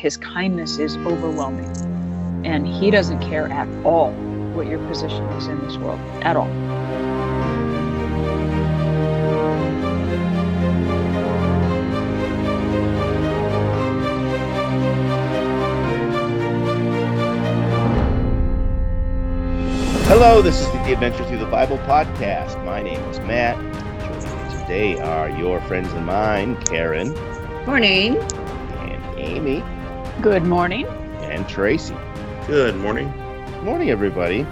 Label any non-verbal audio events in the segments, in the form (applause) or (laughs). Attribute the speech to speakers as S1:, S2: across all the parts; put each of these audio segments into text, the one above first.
S1: His kindness is overwhelming. And He doesn't care at all what your position is in this world, at all.
S2: Hello, this is the Adventure Through the Bible podcast. My name is Matt. Joining me today are your friends and mine, Karen
S3: Morning.
S2: and Amy
S1: Good morning.
S2: and Tracy.
S4: Good morning.
S2: Good Morning, everybody.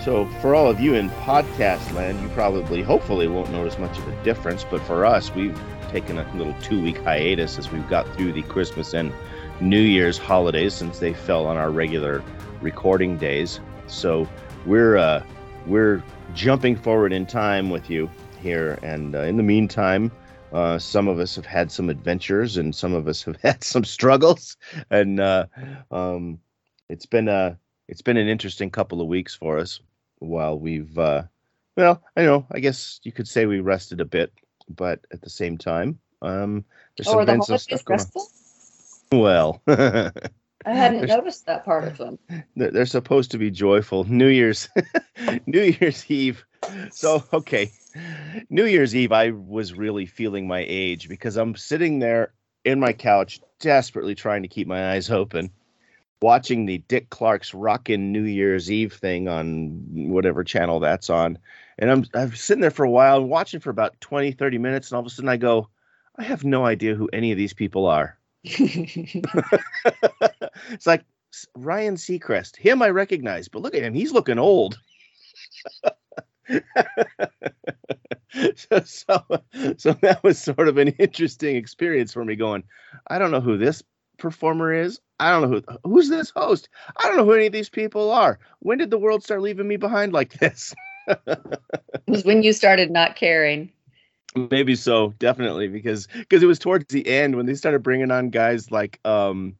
S2: So, for all of you in podcast land, you probably, hopefully, won't notice much of a difference. But for us, we've taken a little two week hiatus as we've got through the Christmas and New Year's holidays since they fell on our regular recording days. So, we're uh, we're jumping forward in time with you here, and uh, in the meantime, uh, some of us have had some adventures, and some of us have (laughs) had some struggles, and uh, um, it's been a it's been an interesting couple of weeks for us while we've uh, well, I know, I guess you could say we rested a bit, but at the same time, um, there's
S3: Oh,
S2: some
S3: are the
S2: been some stuff
S3: restful?
S2: on. Well. (laughs)
S3: I hadn't noticed that part of them. (laughs)
S2: they're, they're supposed to be joyful new year's new year's eve (laughs) so okay new year's eve i was really feeling my age because i'm sitting there in my couch desperately trying to keep my eyes open watching the dick clark's rockin' new year's eve thing on whatever channel that's on and i'm i'm sitting there for a while and watching for about 20 30 minutes and all of a sudden i go i have no idea who any of these people are (laughs) (laughs) it's like Ryan Seacrest. Him I recognize, but look at him. He's looking old. (laughs) so, so, so that was sort of an interesting experience for me going, I don't know who this performer is. I don't know who who's this host. I don't know who any of these people are. When did the world start leaving me behind like this? (laughs)
S3: was when you started not caring.
S2: Maybe so, definitely because because it was towards the end when they started bringing on guys like um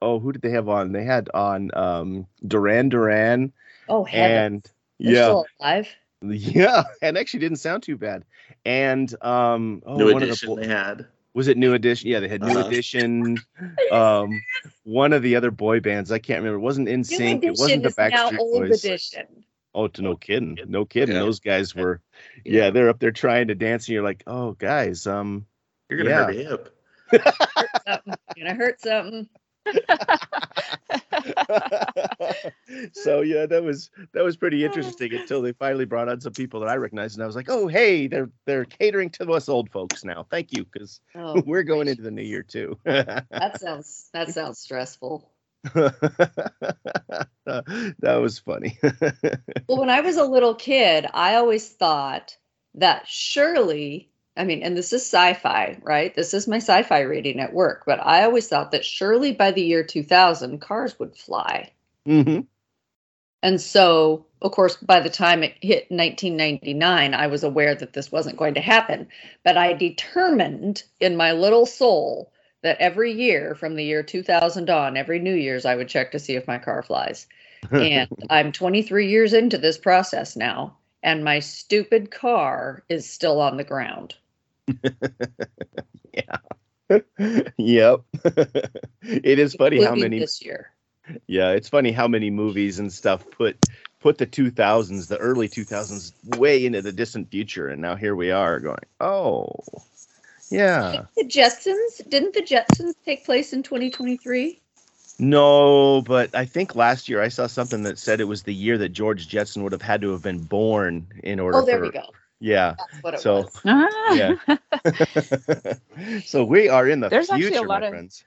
S2: oh who did they have on? They had on um Duran Duran
S3: Oh, heaven.
S2: and
S3: They're
S2: yeah
S3: still alive.
S2: Yeah (laughs) and actually didn't sound too bad and um oh,
S4: New
S2: one
S4: edition
S2: of the,
S4: they had.
S2: was it new edition yeah they had new
S4: Uh-huh.
S2: edition um one of the other boy bands i can't remember it wasn't NSYNC it wasn't the
S3: is now
S2: backstreet
S3: old
S2: boys
S3: edition.
S2: oh to no kidding no kidding
S4: Yeah.
S2: those guys were yeah they're up there trying to dance and you're like oh guys um
S4: You're gonna
S2: Yeah.
S4: hurt a hip.
S3: Hurt something. Gonna hurt something. (laughs)
S2: so yeah, that was that was pretty interesting until they finally brought on some people that I recognized, and I was like, oh hey, they're they're catering to us old folks now. Thank you, because
S3: Oh, (laughs)
S2: we're going into the new year too.
S3: that sounds that (laughs) sounds stressful.
S2: that was funny.
S3: Well, when I was a little kid, I always thought that surely, I mean, and this is sci fi, right? This is my sci fi reading at work, but I always thought that surely by the year 2000, cars would fly.
S2: hmm
S3: And so, of course, by the time it hit 1999, I was aware that this wasn't going to happen. But I determined in my little soul that every year from the year 2000 on, every New Year's, I would check to see if my car flies. And (laughs) I'm 23 years into this process now, and my stupid car is still on the ground. (laughs) (laughs)
S2: yep. (laughs) it is funny how many
S3: this year.
S2: Yeah, it's funny how many movies and stuff put put the 2000s, the early 2000s, way into the distant future, and now here we are going, oh, yeah.
S3: The Jetsons, didn't the Jetsons take place in 2023?
S2: No, but I think last year I saw something that said it was the year that George Jetson would have had to have been born in order.
S3: Oh, there
S2: for,
S3: we go.
S2: Yeah,
S3: That's what it
S2: So-
S3: was. (laughs)
S1: Ah.
S2: yeah. (laughs) so we are in the
S1: There's actually a
S2: future,
S1: lot
S2: my
S1: of-
S2: friends.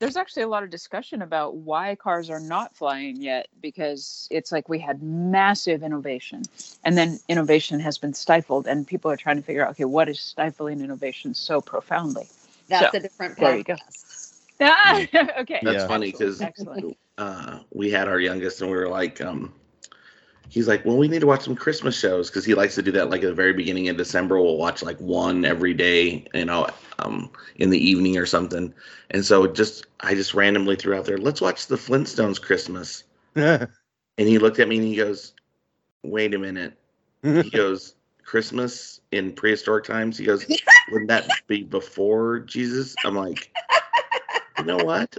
S1: There's actually a lot of discussion about why cars are not flying yet because it's like we had massive innovation and then innovation has been stifled and people are trying to figure out okay what is stifling innovation so profoundly
S3: That's
S1: So,
S3: a different
S1: there you go.
S3: podcast.
S1: ah, (laughs) okay
S4: That's
S2: Yeah.
S4: funny because uh, we had our youngest and we were like, um, he's like, well, we need to watch some Christmas shows because he likes to do that. Like at the very beginning of December, we'll watch like one every day, you know, um, in the evening or something. And so just I just randomly threw out there, let's watch the Flintstones Christmas. (laughs) And he looked at me and he goes, wait a minute. He (laughs) goes, Christmas in prehistoric times. He goes, wouldn't that be before Jesus? I'm like, you know what?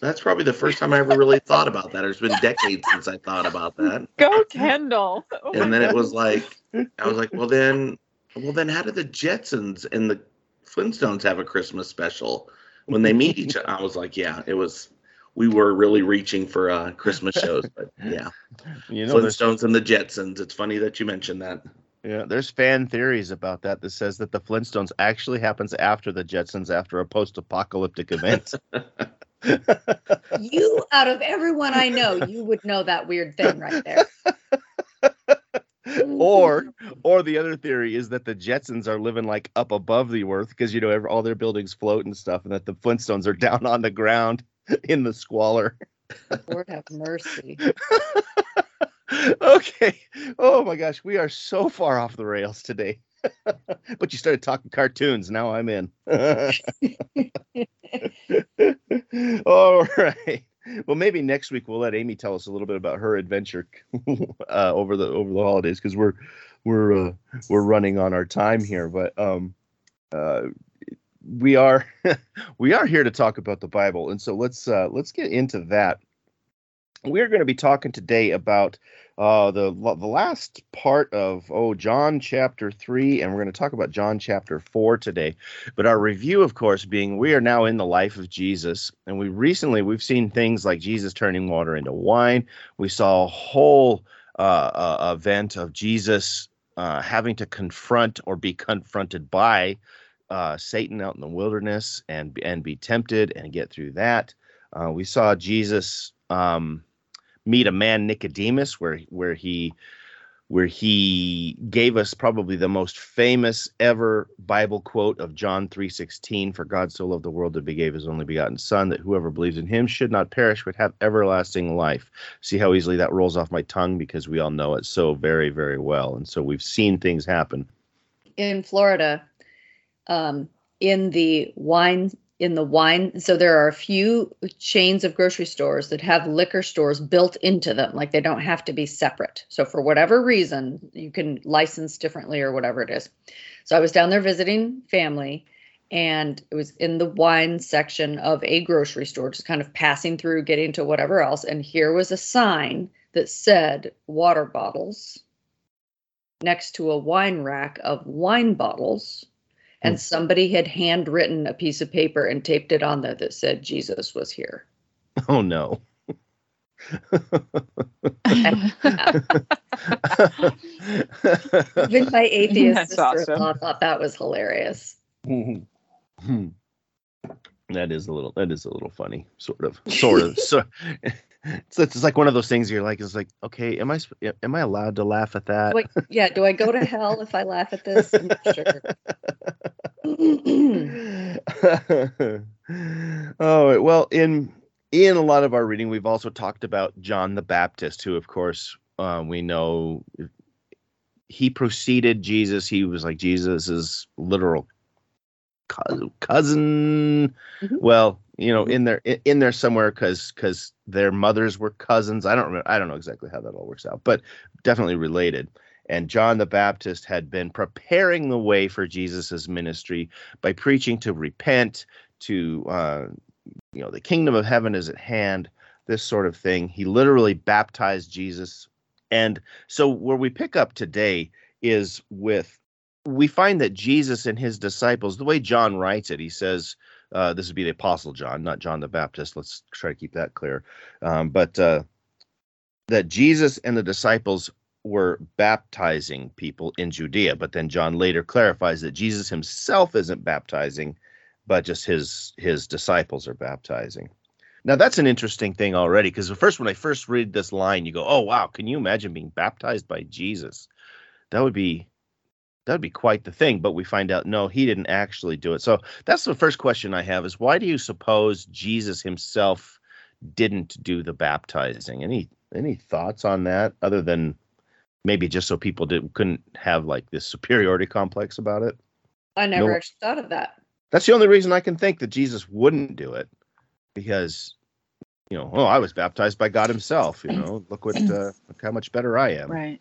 S4: That's probably the first time I ever really thought about that. It's been decades since I thought about that.
S1: Go Kendall. (laughs) Oh
S4: And
S1: my
S4: then it was like, I was like, well then, well then, how did the Jetsons and the Flintstones have a Christmas special when they meet each (laughs) other? I was like, yeah, it was. We were really reaching for uh, Christmas shows, but (laughs) yeah,
S2: You know, there's,
S4: Flintstones and the Jetsons. It's funny that you mentioned that.
S2: yeah, there's fan theories about that that says that the Flintstones actually happens after the Jetsons after a post-apocalyptic event. (laughs)
S3: You, out of everyone I know, you would know that weird thing right there. (laughs)
S2: or or the other theory is that the Jetsons are living like up above the earth because you know every, all their buildings float and stuff, and that the Flintstones are (laughs) down on the ground in the squalor.
S3: Lord have mercy.
S2: okay. Oh my gosh, we are so far off the rails today. (laughs) but you started talking cartoons. Now I'm in. (laughs) All right. Well, maybe next week we'll let Amy tell us a little bit about her adventure (laughs) uh, over the over the holidays because we're we're uh, we're running on our time here. But um, uh, we are we are here to talk about the Bible, and so let's uh, let's get into that. We're going to be talking today about uh, the the last part of oh John chapter three, and we're going to talk about John chapter four today. But our review, of course, being we are now in the life of Jesus, and we recently we've seen things like Jesus turning water into wine. We saw a whole uh, uh, event of Jesus uh, having to confront or be confronted by uh, Satan out in the wilderness and and be tempted and get through that. Uh, we saw Jesus um, meet a man Nicodemus, where where he where he gave us probably the most famous ever Bible quote of John 3:16 for God so loved the world that he gave his only begotten son that whoever believes in him should not perish but have everlasting life. See how easily that rolls off my tongue because we all know it so very very well and so we've seen things happen.
S3: in Florida, um, in the wine in the wine. So there are a few chains of grocery stores that have liquor stores built into them, like they don't have to be separate. So for whatever reason, you can license differently or whatever it is. So I was down there visiting family. And it was in the wine section of a grocery store, just kind of passing through, getting to whatever else. And here was a sign that said water bottles next to a wine rack of wine bottles and hmm. somebody had handwritten a piece of paper and taped it on there that said Jesus was here.
S2: Oh no. (laughs)
S3: Even my atheist
S1: That's
S3: sister-in-law
S1: awesome.
S3: thought that was hilarious. Hmm. Hmm.
S2: That is a little that is a little funny sort of sort of (laughs) so it's, it's like one of those things you're like it's like okay am i am i allowed to laugh at that
S3: Like, yeah, do I go to hell if I laugh at this? I'm not sure. (laughs)
S2: oh well in in a lot of our reading we've also talked about john the baptist who of course uh, we know he preceded jesus he was like jesus's literal cousin,
S3: Mhm.
S2: well you know in there in there somewhere because because their mothers were cousins. I don't remember i don't know exactly how that all works out but definitely related. And John the Baptist had been preparing the way for Jesus's ministry by preaching to repent, to uh, you know, the kingdom of heaven is at hand, this sort of thing. He literally baptized Jesus, and so where we pick up today is with we find that Jesus and his disciples, the way John writes it, he says. Uh, this would be the Apostle John, not John the Baptist. Let's try to keep that clear. Um, but uh, that Jesus and the disciples were baptizing people in Judea, but then John later clarifies that Jesus himself isn't baptizing, but just his his disciples are baptizing. Now that's an interesting thing already, because the first when I first read this line, you go, "Oh wow, can you imagine being baptized by Jesus? That would be that would be quite the thing." But we find out no, he didn't actually do it. So that's the first question I have: is why do you suppose Jesus himself didn't do the baptizing? Any any thoughts on that other than maybe just so people didn't couldn't have like this superiority complex about it.
S3: I never
S2: No.
S3: actually thought of that.
S2: That's the only reason I can think that Jesus wouldn't do it, because you know, oh, I was baptized by God Himself. You know, look what uh, (clears throat) look how much better I am.
S1: right.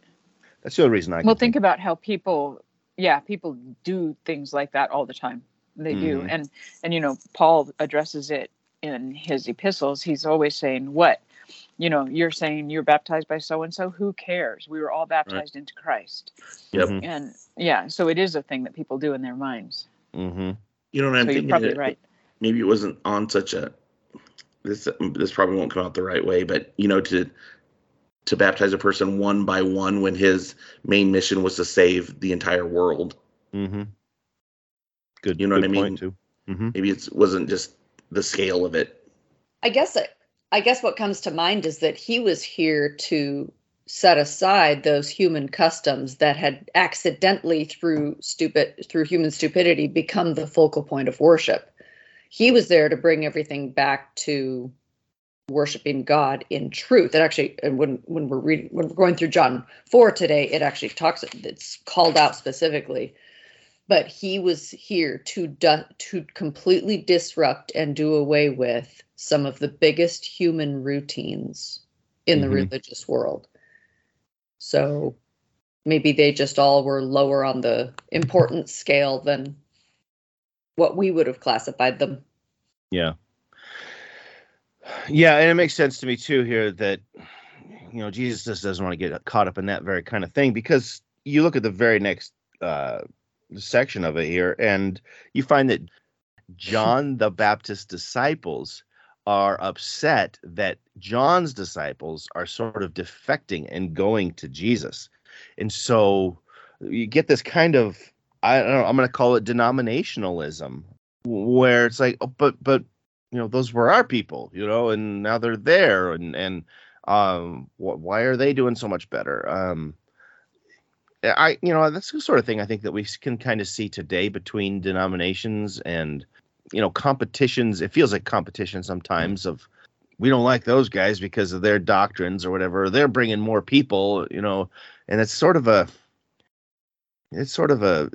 S2: That's the only reason I can.
S1: Well, think about how people, yeah, people do things like that all the time. They do,
S2: Mhm.
S1: and and you know, Paul addresses it in his epistles, he's always saying, What? You know, you're saying you're baptized by so and so. Who cares? We were all baptized into Christ.
S4: Yep.
S2: Mhm.
S1: And yeah, so it is a thing that people do in their minds.
S2: Mm-hmm.
S4: You know what I'm
S1: so you're
S4: thinking?
S1: probably right.
S4: Maybe it wasn't on such a. This this probably won't come out the right way, but you know to to baptize a person one by one when his main mission was to save the entire world.
S2: Mm-hmm. Good.
S4: You know what I mean?
S2: Too. Mm-hmm.
S4: Maybe it wasn't just the scale of it.
S3: I guess it, I guess what comes to mind is that he was here to set aside those human customs that had accidentally through stupid through human stupidity become the focal point of worship. He was there to bring everything back to worshiping God in truth. It actually and when when we're reading when we're going through John 4 today, it actually talks it's called out specifically but he was here to du- to completely disrupt and do away with some of the biggest human routines in the
S2: Mhm.
S3: religious world. So maybe they just all were lower on the importance scale than what we would have classified them.
S2: Yeah. Yeah, and it makes sense to me too here that you know Jesus just doesn't want to get caught up in that very kind of thing because you look at the very next uh, section of it here, and you find that John the Baptist disciples are upset that John's disciples are sort of defecting and going to Jesus, and so you get this kind of I don't know I'm going to call it denominationalism where it's like oh, but but you know those were our people you know and now they're there and and um wh- why are they doing so much better? Um i you know that's the sort of thing i think that we can kind of see today between denominations and you know competitions. It feels like competition sometimes of we don't like those guys because of their doctrines or whatever they're bringing more people you know and it's sort of a it's sort of a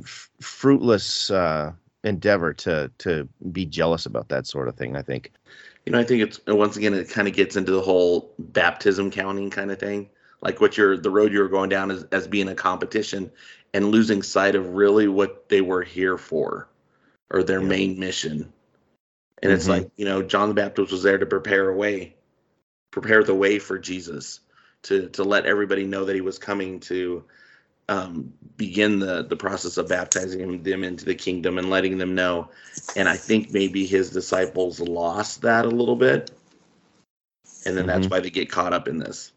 S2: f- fruitless uh endeavor to to be jealous about that sort of thing i think
S4: You know, I think it's once again it kind of gets into the whole baptism counting kind of thing. Like what you're the road you were going down as, as being a competition and losing sight of really what they were here for or their
S2: Yeah.
S4: main mission. And it's
S2: Mhm.
S4: like, you know, John the Baptist was there to prepare a way, prepare the way for Jesus, to to let everybody know that he was coming to um, begin the the process of baptizing them into the kingdom and letting them know. And I think maybe his disciples lost that a little bit, and then that's why they get caught up in this.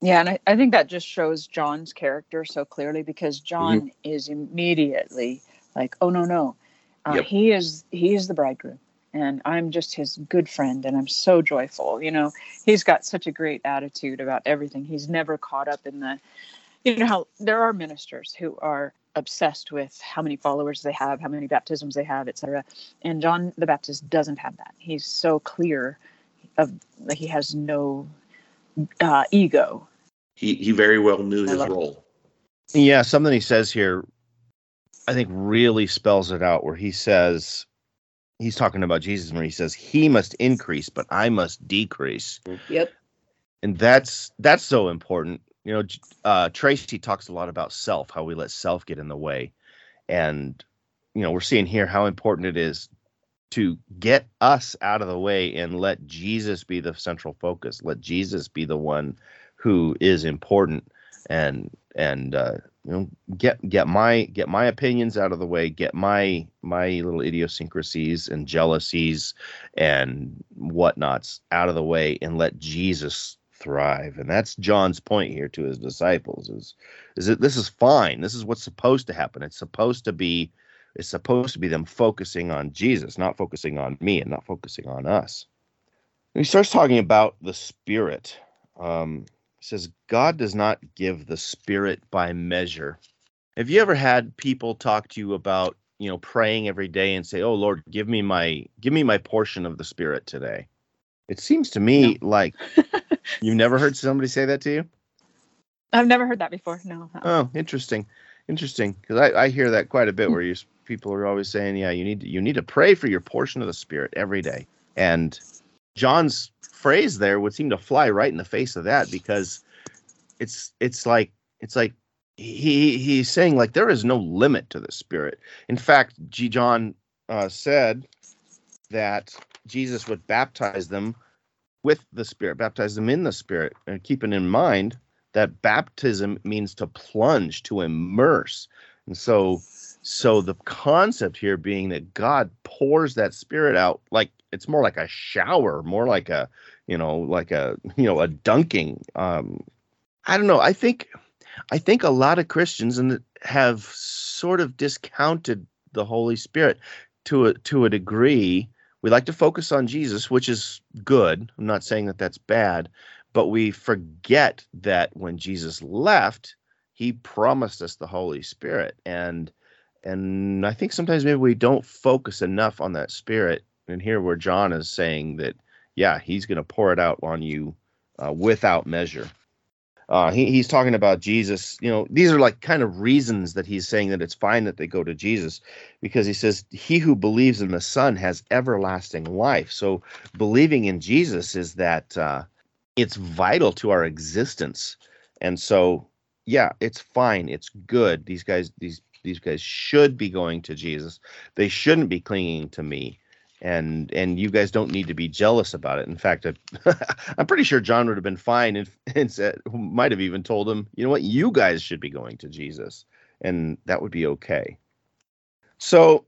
S1: Yeah, and I, I think that just shows John's character so clearly because John is immediately like, "Oh no, no, uh,
S4: Yep.
S1: he is he is the bridegroom, and I'm just his good friend, and I'm so joyful." You know, he's got such a great attitude about everything. He's never caught up in the, you know, how there are ministers who are obsessed with how many followers they have, how many baptisms they have, etc. And John the Baptist doesn't have that. He's so clear of like he has no uh, ego
S4: He he very well knew his
S1: love-
S4: role.
S2: Yeah, something he says here, I think really spells it out. Where he says, he's talking about Jesus, where he says, "He must increase, but I must decrease,"
S3: Yep.
S2: and that's that's so important. You know, uh, Tracy talks a lot about self, how we let self get in the way, and you know, we're seeing here how important it is to get us out of the way and let Jesus be the central focus. Let Jesus be the one who is important and and uh, you know get get my get my opinions out of the way get my my little idiosyncrasies and jealousies and whatnots out of the way and let jesus thrive. And that's john's point here to his disciples is is that this is fine. This is what's supposed to happen. It's supposed to be it's supposed to be them focusing on jesus not focusing on me and not focusing on us. He starts talking about the spirit. Um, he says God does not give the spirit by measure. Have you ever had people talk to you about, you know, praying every day and say, "Oh Lord, give me my give me my portion of the spirit today." It seems to me like (laughs) you've never heard somebody say that to you.
S1: I've never heard that before. No.
S2: Oh, interesting, interesting. Because I, I hear that quite a bit, where you people are always saying, "Yeah, you need to, you need to pray for your portion of the Spirit every day." And John's phrase there would seem to fly right in the face of that because it's it's like it's like he he's saying like there is no limit to the Spirit. In fact, G. John uh, said that Jesus would baptize them with the Spirit, baptize them in the Spirit, and keeping in mind that baptism means to plunge, to immerse. And so so the concept here being that God pours that spirit out like it's more like a shower, more like a, you know, like a, you know, a dunking. Um I don't know. I think I think a lot of Christians and have sort of discounted the Holy Spirit to a to a degree. We like to focus on Jesus, which is good. I'm not saying that that's bad, but we forget that when Jesus left, he promised us the Holy Spirit and and I think sometimes maybe we don't focus enough on that spirit. And here, where John is saying that, yeah, he's going to pour it out on you uh, without measure. Uh, he, he's talking about Jesus. You know, these are like kind of reasons that he's saying that it's fine that they go to Jesus because he says, He who believes in the Son has everlasting life. So believing in Jesus is that uh, it's vital to our existence. And so, yeah, it's fine. It's good. These guys, these these guys should be going to Jesus. They shouldn't be clinging to me. And and you guys don't need to be jealous about it. In fact, (laughs) I'm pretty sure John would have been fine and, (laughs) and said, might have even told him, you know what, you guys should be going to Jesus, and that would be okay. So,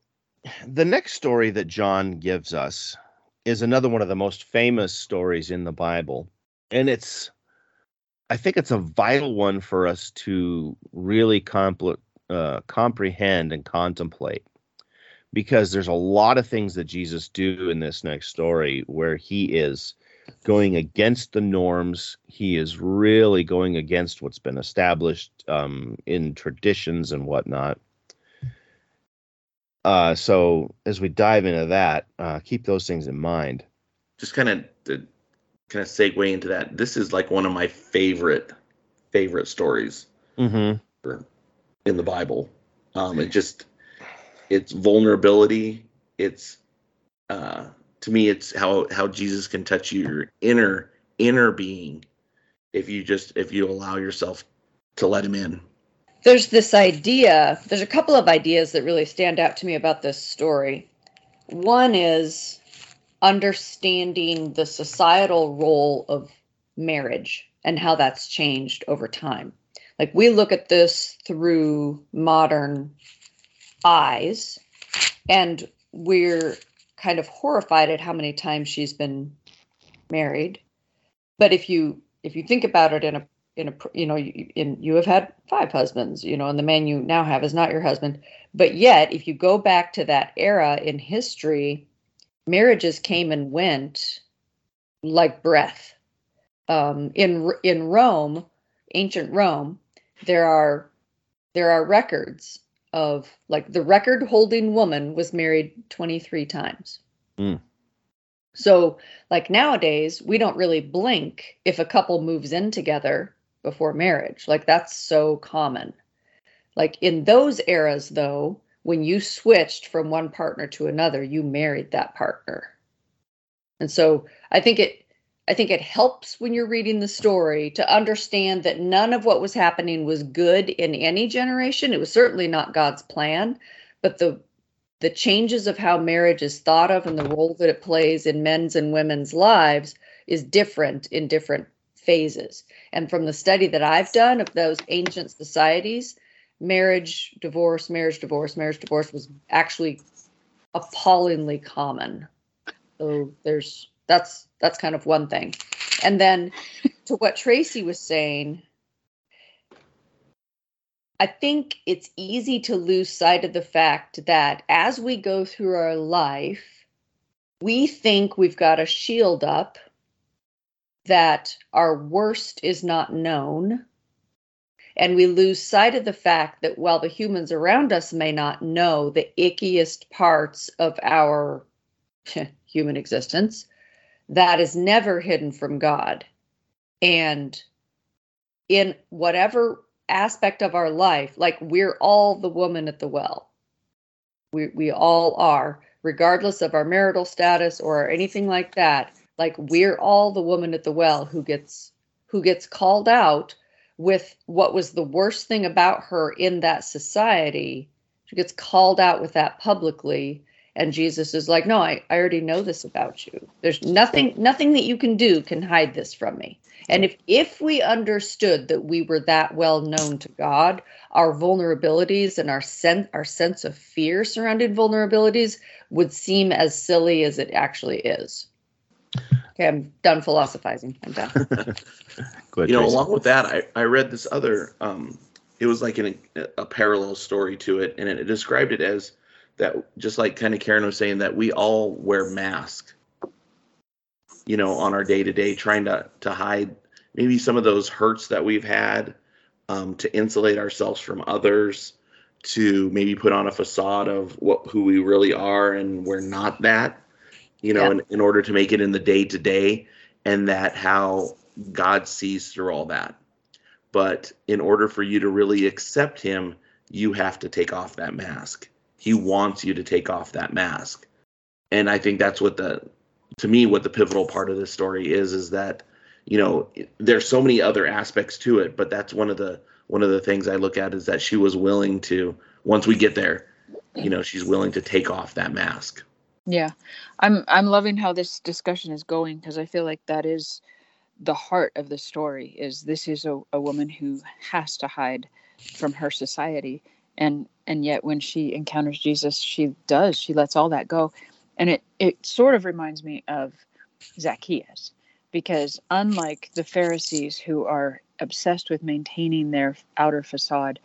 S2: the next story that John gives us is another one of the most famous stories in the Bible, and it's I think it's a vital one for us to really compl- uh, comprehend and contemplate because there's a lot of things that Jesus do in this next story where he is going against the norms. He is really going against what's been established um, in traditions and whatnot. Uh, so as we dive into that, uh, keep those things in mind.
S4: Just kind of to kind of segue into that. This is like one of my favorite favorite stories.
S2: Mm-hmm
S4: in the Bible. Um, it just it's vulnerability. It's uh, to me, it's how how Jesus can touch your inner inner being if you just if you allow yourself to let him in.
S3: There's this idea. There's a couple of ideas that really stand out to me about this story. One is understanding the societal role of marriage and how that's changed over time like we look at this through modern eyes and we're kind of horrified at how many times she's been married. But if you if you think about it in a in a you know in you have had five husbands you know and the man you now have is not your husband. But yet if you go back to that era in history marriages came and went like breath. Um, in in rome ancient rome there are there are records of like the record holding woman was married 23 times.
S2: Mm.
S3: So like nowadays we don't really blink if a couple moves in together before marriage. Like that's so common. Like in those eras though, when you switched from one partner to another, you married that partner. And so I think it I think it helps when you're reading the story to understand that none of what was happening was good in any generation. It was certainly not God's plan, but the the changes of how marriage is thought of and the role that it plays in men's and women's lives is different in different phases. And from the study that I've done of those ancient societies, marriage, divorce, marriage, divorce, marriage, divorce was actually appallingly common. So there's that's that's kind of one thing. And then (laughs) to what Tracy was saying, I think it's easy to lose sight of the fact that as we go through our life, we think we've got a shield up, that our worst is not known. And we lose sight of the fact that while the humans around us may not know the ickiest parts of our (laughs) human existence, that is never hidden from God. And in whatever aspect of our life, like we're all the woman at the well. We we all are, regardless of our marital status or anything like that. Like we're all the woman at the well who gets who gets called out with what was the worst thing about her in that society. She gets called out with that publicly And Jesus is like, No, I, I already know this about you. There's nothing nothing that you can do can hide this from me. And if if we understood that we were that well known to God, our vulnerabilities and our sense our sense of fear surrounding vulnerabilities would seem as silly as it actually is. Okay, I'm done philosophizing. I'm done. (laughs)
S2: Good.
S4: you know,
S2: Tracy.
S4: along with that, I, I read this other. Um, it was like an, a parallel story to it, and it, it described it as that, just like kind of Karen was saying, that we all wear masks. You know, on our day to day, trying to to hide maybe some of those hurts that we've had, um, to insulate ourselves from others, to maybe put on a facade of what who we really are, and we're not that. You know,
S3: Yeah.
S4: in, in order to make it in the day to day, and that how God sees through all that. But in order for you to really accept Him, you have to take off that mask. He wants you to take off that mask. And I think that's what the, to me, what the pivotal part of this story is, is that, you know, there's so many other aspects to it, but that's one of the, one of the things I look at is that she was willing to, once we get there, you know, she's willing to take off that mask.
S1: Yeah, I'm I'm loving how this discussion is going because I feel like that is the heart of the story. Is this is a, a woman who has to hide from her society, and and yet when she encounters Jesus, she does. She lets all that go, and it it sort of reminds me of Zacchaeus, because unlike the Pharisees who are obsessed with maintaining their outer facade,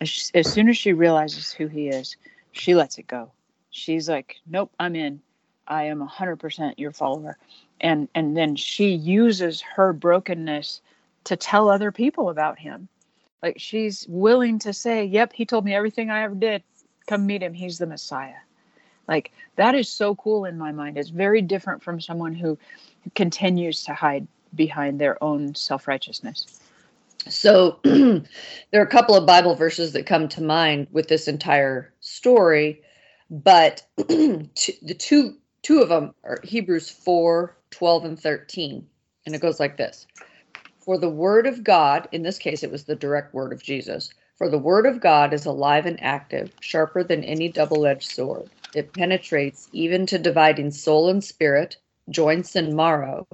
S1: as, as soon as she realizes who he is, she lets it go. She's like nope i'm in. I am 100% your follower. And and then she uses her brokenness to tell other people about him like she's willing to say yep he told me everything i ever did come meet him he's the messiah like that is so cool in my mind it's very different from someone who, continues to hide behind their own self-righteousness
S3: So (clears throat) there are a couple of Bible verses that come to mind with this entire story, but (clears throat) the two two of them are Hebrews 4, 12 and 13. And it goes like this. For the word of God, in this case it was the direct word of Jesus, for the word of God is alive and active, sharper than any double-edged sword. It penetrates even to dividing soul and spirit, joints and marrow.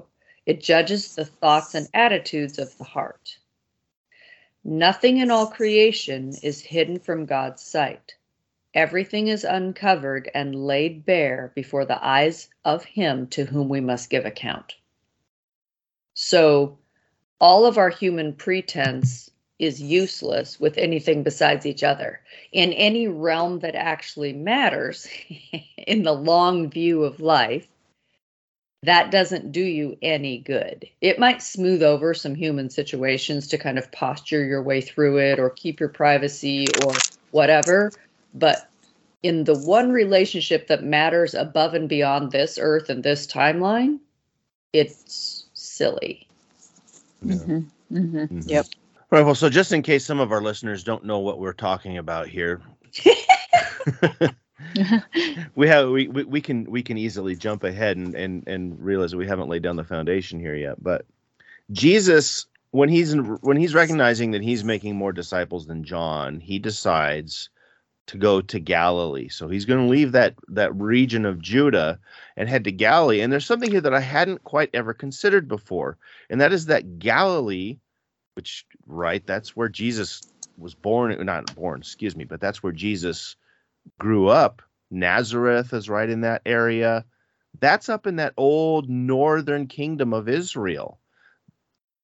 S3: It judges the thoughts and attitudes of the heart. Nothing in all creation is hidden from God's sight. Everything is uncovered and laid bare before the eyes of Him to whom we must give account. So, all of our human pretense is useless with anything besides each other. In any realm that actually matters, (laughs) in the long view of life, that doesn't do you any good. It might smooth over some human situations to kind of posture your way through it or keep your privacy or whatever. But in the one relationship that matters above and beyond this earth and this timeline, it's silly.
S2: Yeah.
S1: Mhm, mhm.
S2: Mhm.
S1: Yep.
S2: All right. Well, so just in case some of our listeners don't know what we're talking about here, (laughs) we have we, we, we can we can easily jump ahead and, and and realize that we haven't laid down the foundation here yet. But Jesus, when he's in, when he's recognizing that he's making more disciples than John, he decides to go to Galilee. So he's going to leave that that region of Judah and head to Galilee. And there's something here that I hadn't quite ever considered before, and that is that Galilee, which right, that's where Jesus was born. Not born, excuse me, but that's where Jesus grew up. Nazareth is right in that area. That's up in that old northern kingdom of Israel.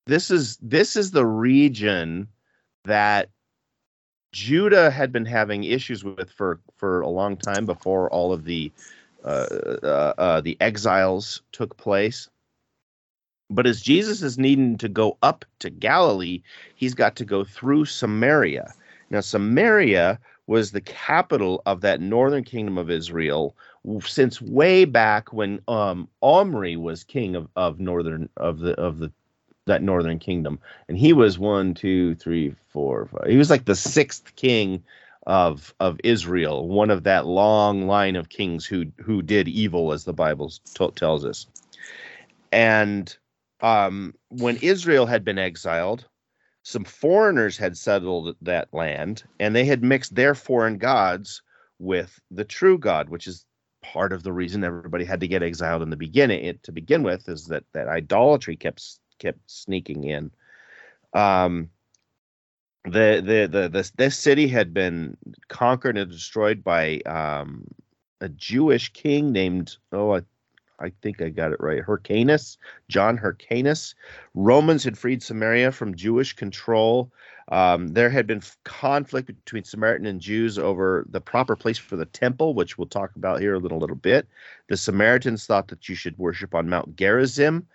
S2: This is this is the region that Judah had been having issues with for for a long time before all of the uh, uh, uh, the exiles took place. But as Jesus is needing to go up to Galilee, he's got to go through Samaria. Now, Samaria was the capital of that northern kingdom of Israel since way back when um, Omri was king of, of northern of the of the that northern kingdom, and he was one, two, three, four, five. He was like the sixth king of of Israel, one of that long line of kings who who did evil, as the Bible t- tells us. And um, when Israel had been exiled, some foreigners had settled that land, and they had mixed their foreign gods with the true God, which is part of the reason everybody had to get exiled in the beginning it, to begin with is that that idolatry kept kept sneaking in. Um, the, the the the this city had been conquered and destroyed by um, a Jewish king named oh I, I think I got it right Hyrcanus John Hyrcanus. Romans had freed Samaria from Jewish control. Um, there had been conflict between Samaritan and Jews over the proper place for the temple, which we'll talk about here in a little, little bit. The Samaritans thought that you should worship on Mount Gerizim,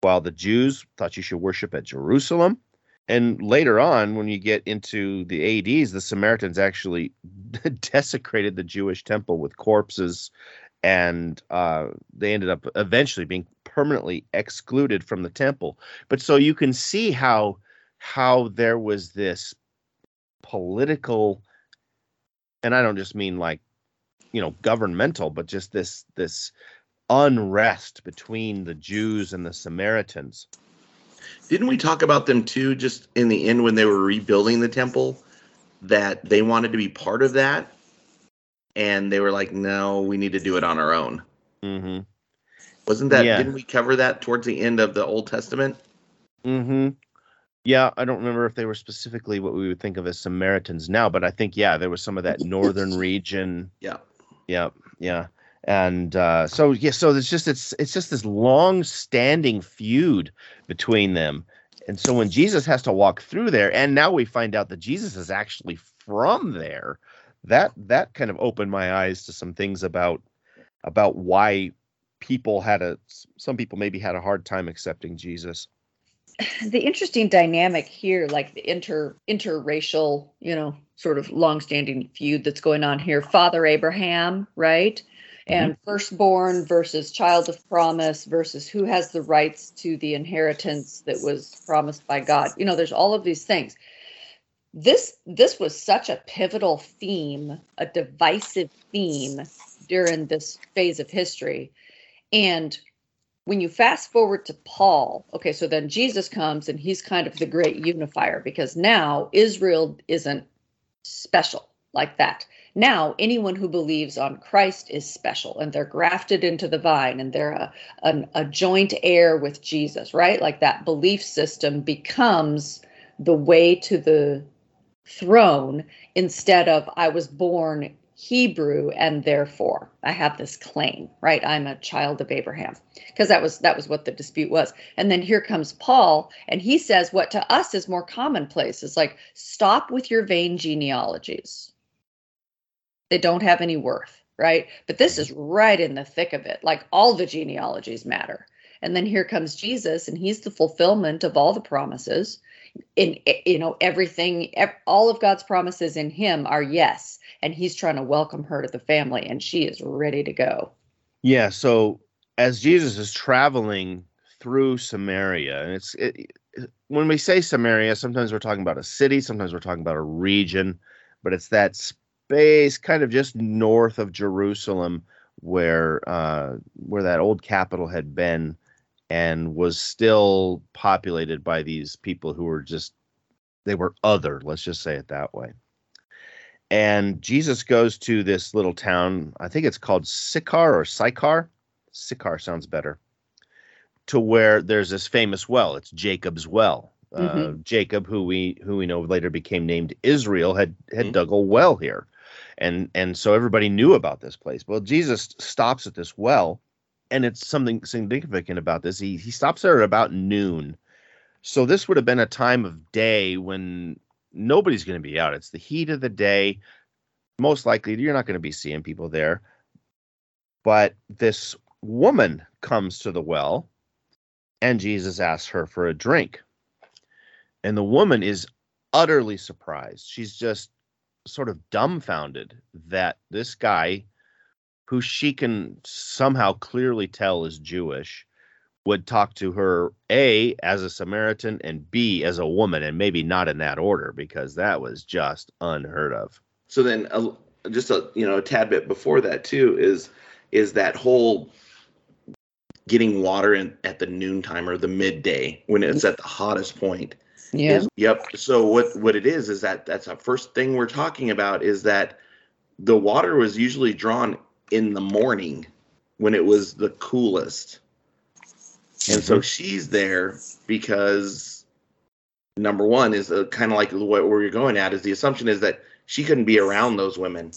S2: while the Jews thought you should worship at Jerusalem. And later on, when you get into the ADs, the Samaritans actually (laughs) desecrated the Jewish temple with corpses, and uh, they ended up eventually being permanently excluded from the temple. But so you can see how how there was this political and I don't just mean like you know governmental but just this this unrest between the Jews and the Samaritans.
S4: Didn't we talk about them too just in the end when they were rebuilding the temple that they wanted to be part of that and they were like no we need to do it on our own.
S2: Mhm.
S4: Wasn't that
S2: Yeah.
S4: didn't we cover that towards the end of the Old Testament?
S2: Mhm. Yeah, I don't remember if they were specifically what we would think of as Samaritans now, but I think yeah, there was some of that northern region
S4: Yeah.
S2: Yeah, yeah. And uh, so yeah, so it's just it's it's just this long-standing feud between them. And so when Jesus has to walk through there, and now we find out that Jesus is actually from there, that that kind of opened my eyes to some things about about why people had a some people maybe had a hard time accepting Jesus. (sighs)
S3: the interesting dynamic here, like the inter interracial, you know, sort of longstanding feud that's going on here. Father Abraham, right? Mm-hmm. And firstborn versus child of promise versus who has the rights to the inheritance that was promised by God. You know, there's all of these things. This this was such a pivotal theme, a divisive theme during this phase of history. And when you fast forward to Paul, okay, so then Jesus comes and he's kind of the great unifier because now Israel isn't special like that. Now, anyone who believes on Christ is special and they're grafted into the vine and they're a, a joint heir with Jesus, right? Like that belief system becomes the way to the throne instead of I was born Hebrew and therefore I have this claim, right? I'm a child of Abraham. Because that was that was what the dispute was. And then here comes Paul and he says what to us is more commonplace is like stop with your vain genealogies. They don't have any worth, right? But this is right in the thick of it. Like all the genealogies matter. And then here comes Jesus and he's the fulfillment of all the promises. In eh, you know everything all of God's promises in him are yes and he's trying to welcome her to the family and she is ready to go.
S2: Yeah, so as Jesus is traveling through Samaria, and it's it, it- when we say Samaria, sometimes we're talking about a city, sometimes we're talking about a region, but it's that space kind of just north of Jerusalem where uh, where that old capital had been and was still populated by these people who were just they were other, let's just say it that way. And Jesus goes to this little town, I think it's called Sychar or Sychar. Sychar sounds better. To where there's this famous well. It's Jacob's well. Uh,
S3: Mhm.
S2: Jacob, who we who we know later became named Israel, had had
S4: Mhm.
S2: dug a well here, and and so everybody knew about this place. Well, Jesus stops at this well, and it's something significant about this. He he stops there at about noon, so this would have been a time of day when nobody's going to be out. It's the heat of the day. Most likely, you're not going to be seeing people there. But this woman comes to the well, and Jesus asks her for a drink. And the woman is utterly surprised. She's just sort of dumbfounded that this guy, who she can somehow clearly tell is Jewish, would talk to her A as a Samaritan and B as a woman, and maybe not in that order because that was just unheard of.
S4: So then, uh, just a you know a tad bit before that too is is that whole getting water in at the noontime or the midday when it's at the hottest point.
S3: Yeah.
S4: Is- yep. So what what it is is that that's the first thing we're talking about is that the water was usually drawn in the morning when it was the coolest. And so mm-hmm. she's there because number one is kind of like what where you're going at is the assumption is that she couldn't be around those women,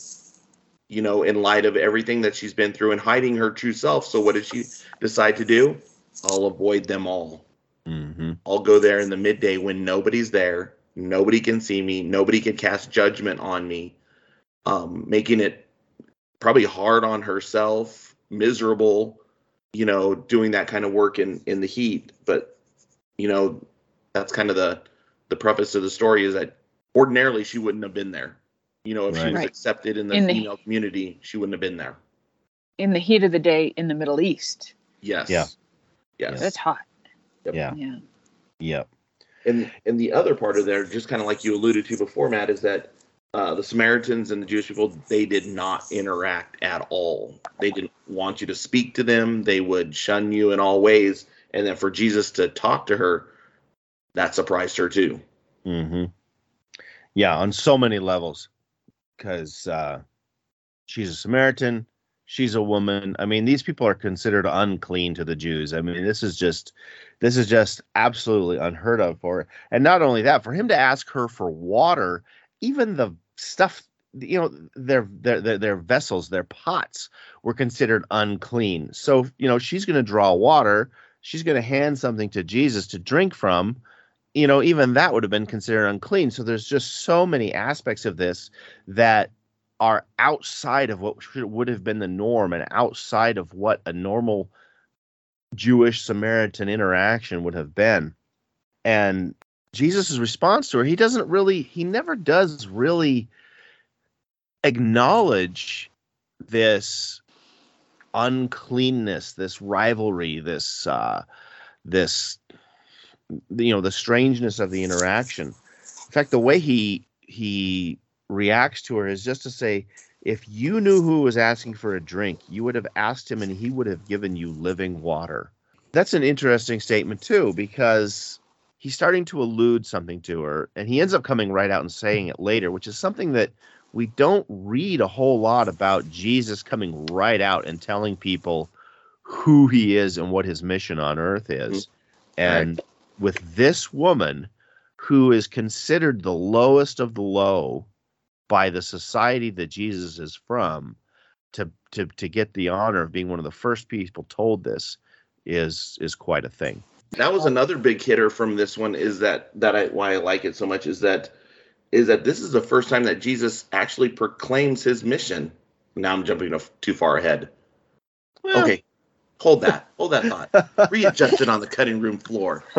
S4: you know, in light of everything that she's been through and hiding her true self. So what did she decide to do? I'll avoid them all.
S2: Mm-hmm.
S4: I'll go there in the midday when nobody's there, nobody can see me, nobody can cast judgment on me, um, making it probably hard on herself, miserable, you know, doing that kind of work in in the heat. But you know, that's kind of the the preface of the story is that ordinarily she wouldn't have been there. You know, if she was
S1: Right.
S4: accepted in the
S1: In the-
S4: female community, she wouldn't have been there.
S1: In the heat of the day in the Middle East.
S4: Yes.
S2: Yeah.
S4: Yes.
S1: That's hot.
S4: Yep.
S2: Yeah.
S1: Yeah.
S2: Yep.
S4: And and the other part of there, just kind of like you alluded to before, Matt, is that uh, the Samaritans and the Jewish people they did not interact at all. They didn't want you to speak to them. They would shun you in all ways. And then for Jesus to talk to her, that surprised her too.
S2: Mm-hmm. Yeah, on so many levels, because uh, she's a Samaritan, she's a woman. I mean, these people are considered unclean to the Jews. I mean, this is just, this is just absolutely unheard of for. And not only that, for him to ask her for water, even the stuff, you know, their their their, their vessels, their pots were considered unclean. So you know, she's going to draw water. She's going to hand something to Jesus to drink from you know, even that would have been considered unclean. So there's just so many aspects of this that are outside of what would have been the norm and outside of what a normal Jewish Samaritan interaction would have been. And Jesus' response to her, he doesn't really, he never does really acknowledge this uncleanness, this rivalry, this, uh, this you know the strangeness of the interaction in fact the way he he reacts to her is just to say if you knew who was asking for a drink you would have asked him and he would have given you living water. That's an interesting statement too because he's starting to allude something to her and he ends up coming right out and saying it later which is something that we don't read a whole lot about jesus coming right out and telling people who he is and what his mission on earth is. Mm-hmm. And with this woman who is considered the lowest of the low by the society that Jesus is from to to to get the honor of being one of the first people told this is is quite a thing.
S4: That was another big hitter from this one. Is that that I why I like it so much is that is that this is the first time that Jesus actually proclaims his mission. Now I'm jumping too far ahead. Okay, hold that, hold that thought. Readjust it on the cutting room floor. (laughs)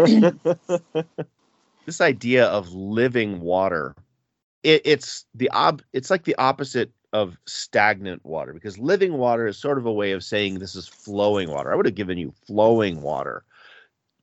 S2: this idea of living water it, it's the ob it's like the opposite of stagnant water because living water is sort of a way of saying this is flowing water. I would have given you flowing water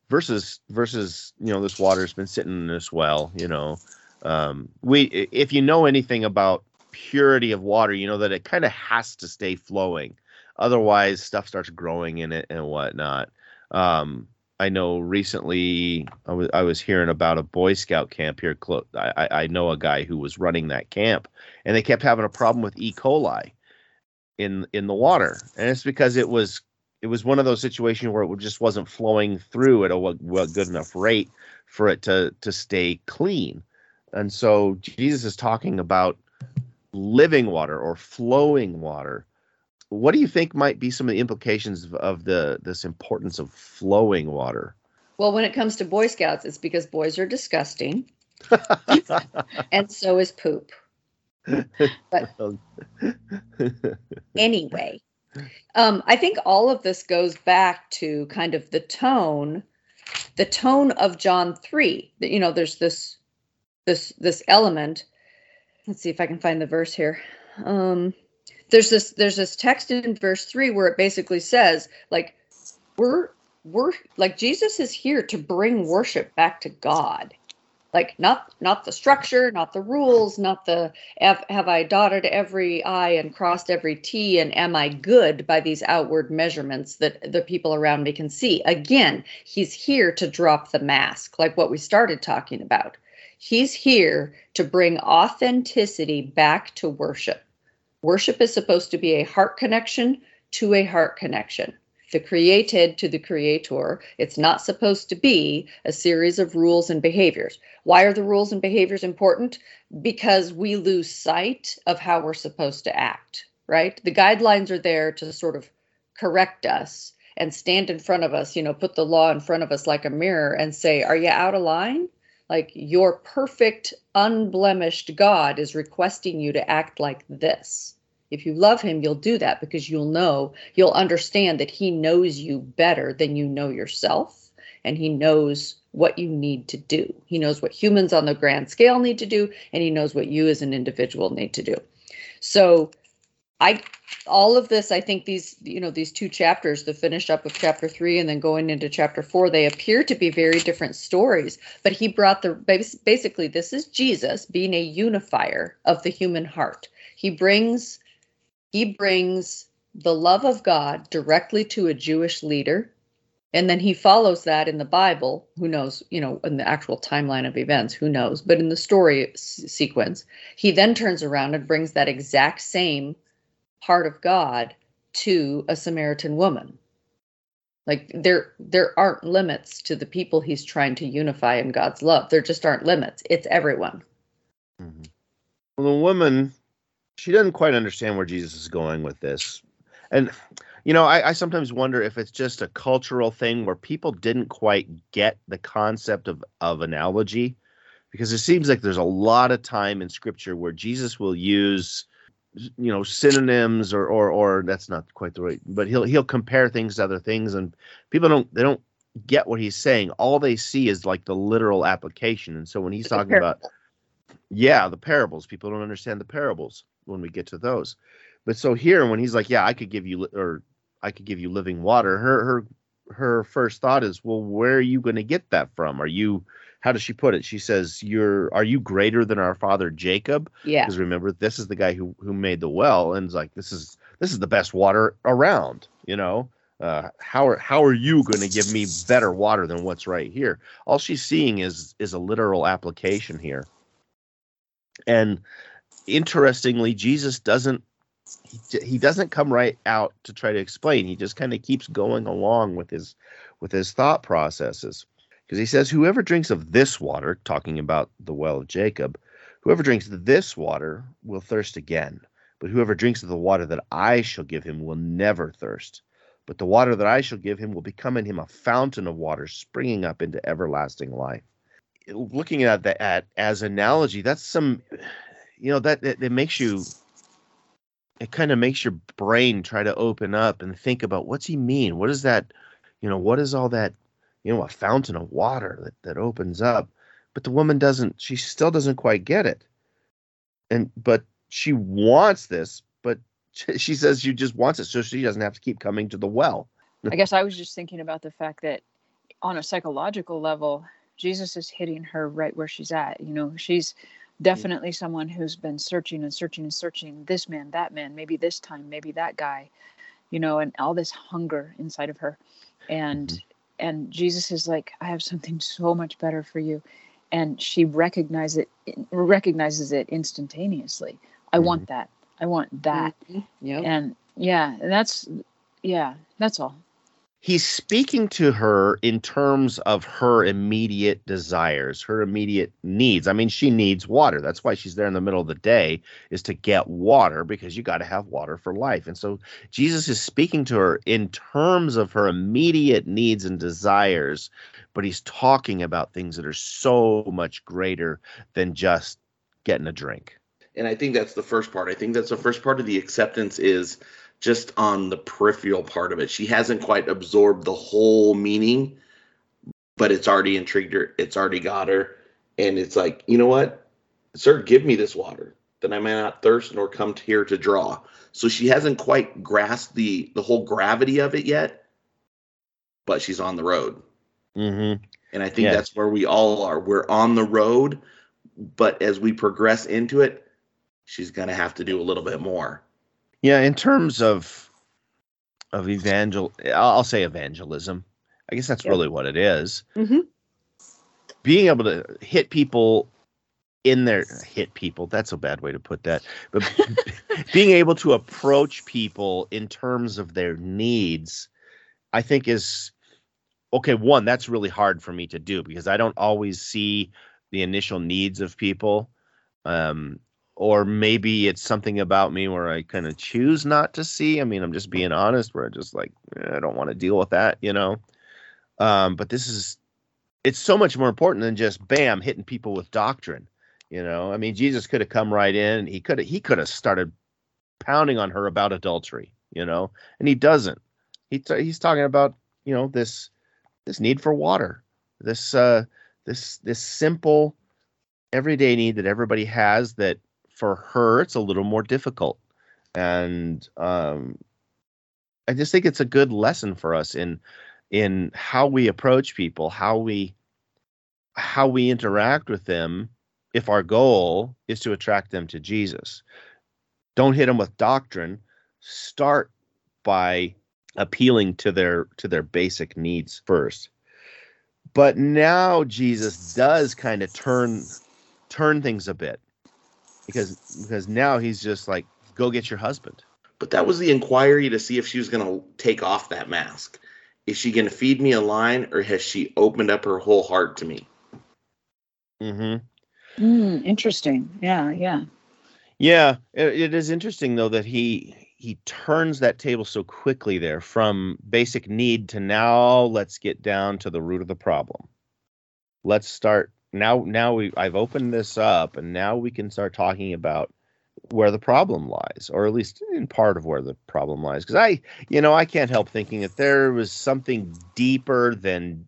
S2: versus versus you know this water's been sitting in this well you know um we if you know anything about purity of water you know that it kind of has to stay flowing. Otherwise stuff starts growing in it and whatnot. Um I know recently I was I was hearing about a Boy Scout camp here. I, I know a guy who was running that camp, and they kept having a problem with E. coli in in the water, and it's because it was it was one of those situations where it just wasn't flowing through at a wa- good enough rate for it to to stay clean, and so Jesus is talking about living water or flowing water what do you think might be some of the implications of, of the this importance of flowing water?
S3: Well, when it comes to Boy Scouts, it's because boys are disgusting, (laughs) and so is poop. But (laughs) Anyway, um, I think all of this goes back to kind of the tone, the tone of John three. You know, there's this, this, this element. Let's see if I can find the verse here. Um, there's this, there's this text in verse three where it basically says, like, we're we're like Jesus is here to bring worship back to God. Like not not the structure, not the rules, not the have, have I dotted every I and crossed every T and am I good by these outward measurements that the people around me can see. Again, he's here to drop the mask, like what we started talking about. He's here to bring authenticity back to worship. Worship is supposed to be a heart connection to a heart connection. The created to the creator. It's not supposed to be a series of rules and behaviors. Why are the rules and behaviors important? Because we lose sight of how we're supposed to act, right? The guidelines are there to sort of correct us and stand in front of us, you know, put the law in front of us like a mirror and say, Are you out of line? Like your perfect, unblemished God is requesting you to act like this. If you love him, you'll do that because you'll know, you'll understand that he knows you better than you know yourself. And he knows what you need to do. He knows what humans on the grand scale need to do, and he knows what you as an individual need to do. So I all of this, I think these, you know, these two chapters, the finish up of chapter three and then going into chapter four, they appear to be very different stories. But he brought the basically, this is Jesus being a unifier of the human heart. He brings he brings the love of God directly to a Jewish leader. And then he follows that in the Bible. Who knows, you know, in the actual timeline of events, who knows? But in the story s- sequence, he then turns around and brings that exact same heart of God to a Samaritan woman. Like there there aren't limits to the people he's trying to unify in God's love. There just aren't limits. It's everyone.
S2: Mm-hmm. Well, the woman, she doesn't quite understand where Jesus is going with this. And, you know, I, I, sometimes wonder if it's just a cultural thing where people didn't quite get the concept of, of analogy, because it seems like there's a lot of time in scripture where Jesus will use you know synonyms or or or that's not quite the right but he'll he'll compare things to other things and people don't they don't get what he's saying. All they see is like the literal application. And so when he's talking about yeah the parables people don't understand the parables when we get to those. But so here when he's like yeah i could give you or i could give you living water her her her first thought is well where are you going to get that from? Are you how does she put it? She says, "You're are you greater than our father Jacob?"
S3: Yeah.
S2: Because remember, this is the guy who who made the well, and it's like this is this is the best water around. You know, uh, how are how are you going to give me better water than what's right here? All she's seeing is is a literal application here. And interestingly, Jesus doesn't he, he doesn't come right out to try to explain. He just kind of keeps going along with his with his thought processes because he says, Whoever drinks of this water, talking about the well of Jacob, whoever drinks this water will thirst again. But whoever drinks of the water that I shall give him will never thirst. But the water that I shall give him will become in him a fountain of water springing up into everlasting life. Looking at that at, as analogy, that's some, you know, that it, it makes you, it kind of makes your brain try to open up and think about what's he mean? What is that, you know, what is all that you know, a fountain of water that, that opens up. But the woman doesn't, she still doesn't quite get it. And, but she wants this, but (laughs) she says she just wants it so she doesn't have to keep coming to the well.
S1: I guess I was just thinking about the fact that on a psychological level, Jesus is hitting her right where she's at. You know, she's definitely someone who's been searching and searching and searching this man, that man, maybe this time, maybe that guy, you know, and all this hunger inside of her. And mm-hmm and Jesus is like, I have something so much better for you. And she recognizes it recognizes it instantaneously. I mm-hmm. want that. I want that. Mm-hmm. Yeah. And yeah, and that's yeah, that's all
S2: he's speaking to her in terms of her immediate desires, her immediate needs. I mean, she needs water. That's why she's there in the middle of the day is to get water because you got to have water for life. And so Jesus is speaking to her in terms of her immediate needs and desires, but he's talking about things that are so much greater than just getting a drink.
S4: And I think that's the first part. I think that's the first part of the acceptance is just on the peripheral part of it. She hasn't quite absorbed the whole meaning, but it's already intrigued her. It's already got her. And it's like, you know what? Sir, give me this water, then I may not thirst nor come here to draw. So she hasn't quite grasped the the whole gravity of it yet, but she's on the road.
S2: Mm-hmm.
S4: And I think yeah. that's where we all are. We're on the road, but as we progress into it, she's gonna have to do a little bit more.
S2: Yeah, in terms of of evangel, I'll say evangelism. I guess that's really what it is.
S3: Mm-hmm.
S2: Being able to hit people in their hit people that's a bad way to put that but (laughs) being able to approach people in terms of their needs i think is okay one that's really hard for me to do because i don't always see the initial needs of people um or maybe it's something about me where i kind of choose not to see i mean i'm just being honest where i just like eh, i don't want to deal with that you know um but this is it's so much more important than just bam hitting people with doctrine you know, I mean, Jesus could have come right in. He could have he could have started pounding on her about adultery. You know, and he doesn't. He t- he's talking about you know this this need for water, this uh this this simple everyday need that everybody has that for her it's a little more difficult and um i just think it's a good lesson for us in in how we approach people how we how we interact with them if our goal is to attract them to Jesus. Don't hit them with doctrine. Start by appealing to their to their basic needs first. But now Jesus does kind of turn turn things a bit. Because because now he's just like go get your husband.
S4: But that was the inquiry to see if she was going to take off that mask. Is she going to feed me a line or has she opened up her whole heart to me?
S2: Mm-hmm.
S1: Mm, interesting. Yeah, yeah.
S2: Yeah, it, it is interesting though that he he turns that table so quickly there from basic need to now let's get down to the root of the problem. Let's start now now we I've opened this up and now we can start talking about where the problem lies or at least in part of where the problem lies. Because I you know I can't help thinking that there was something deeper than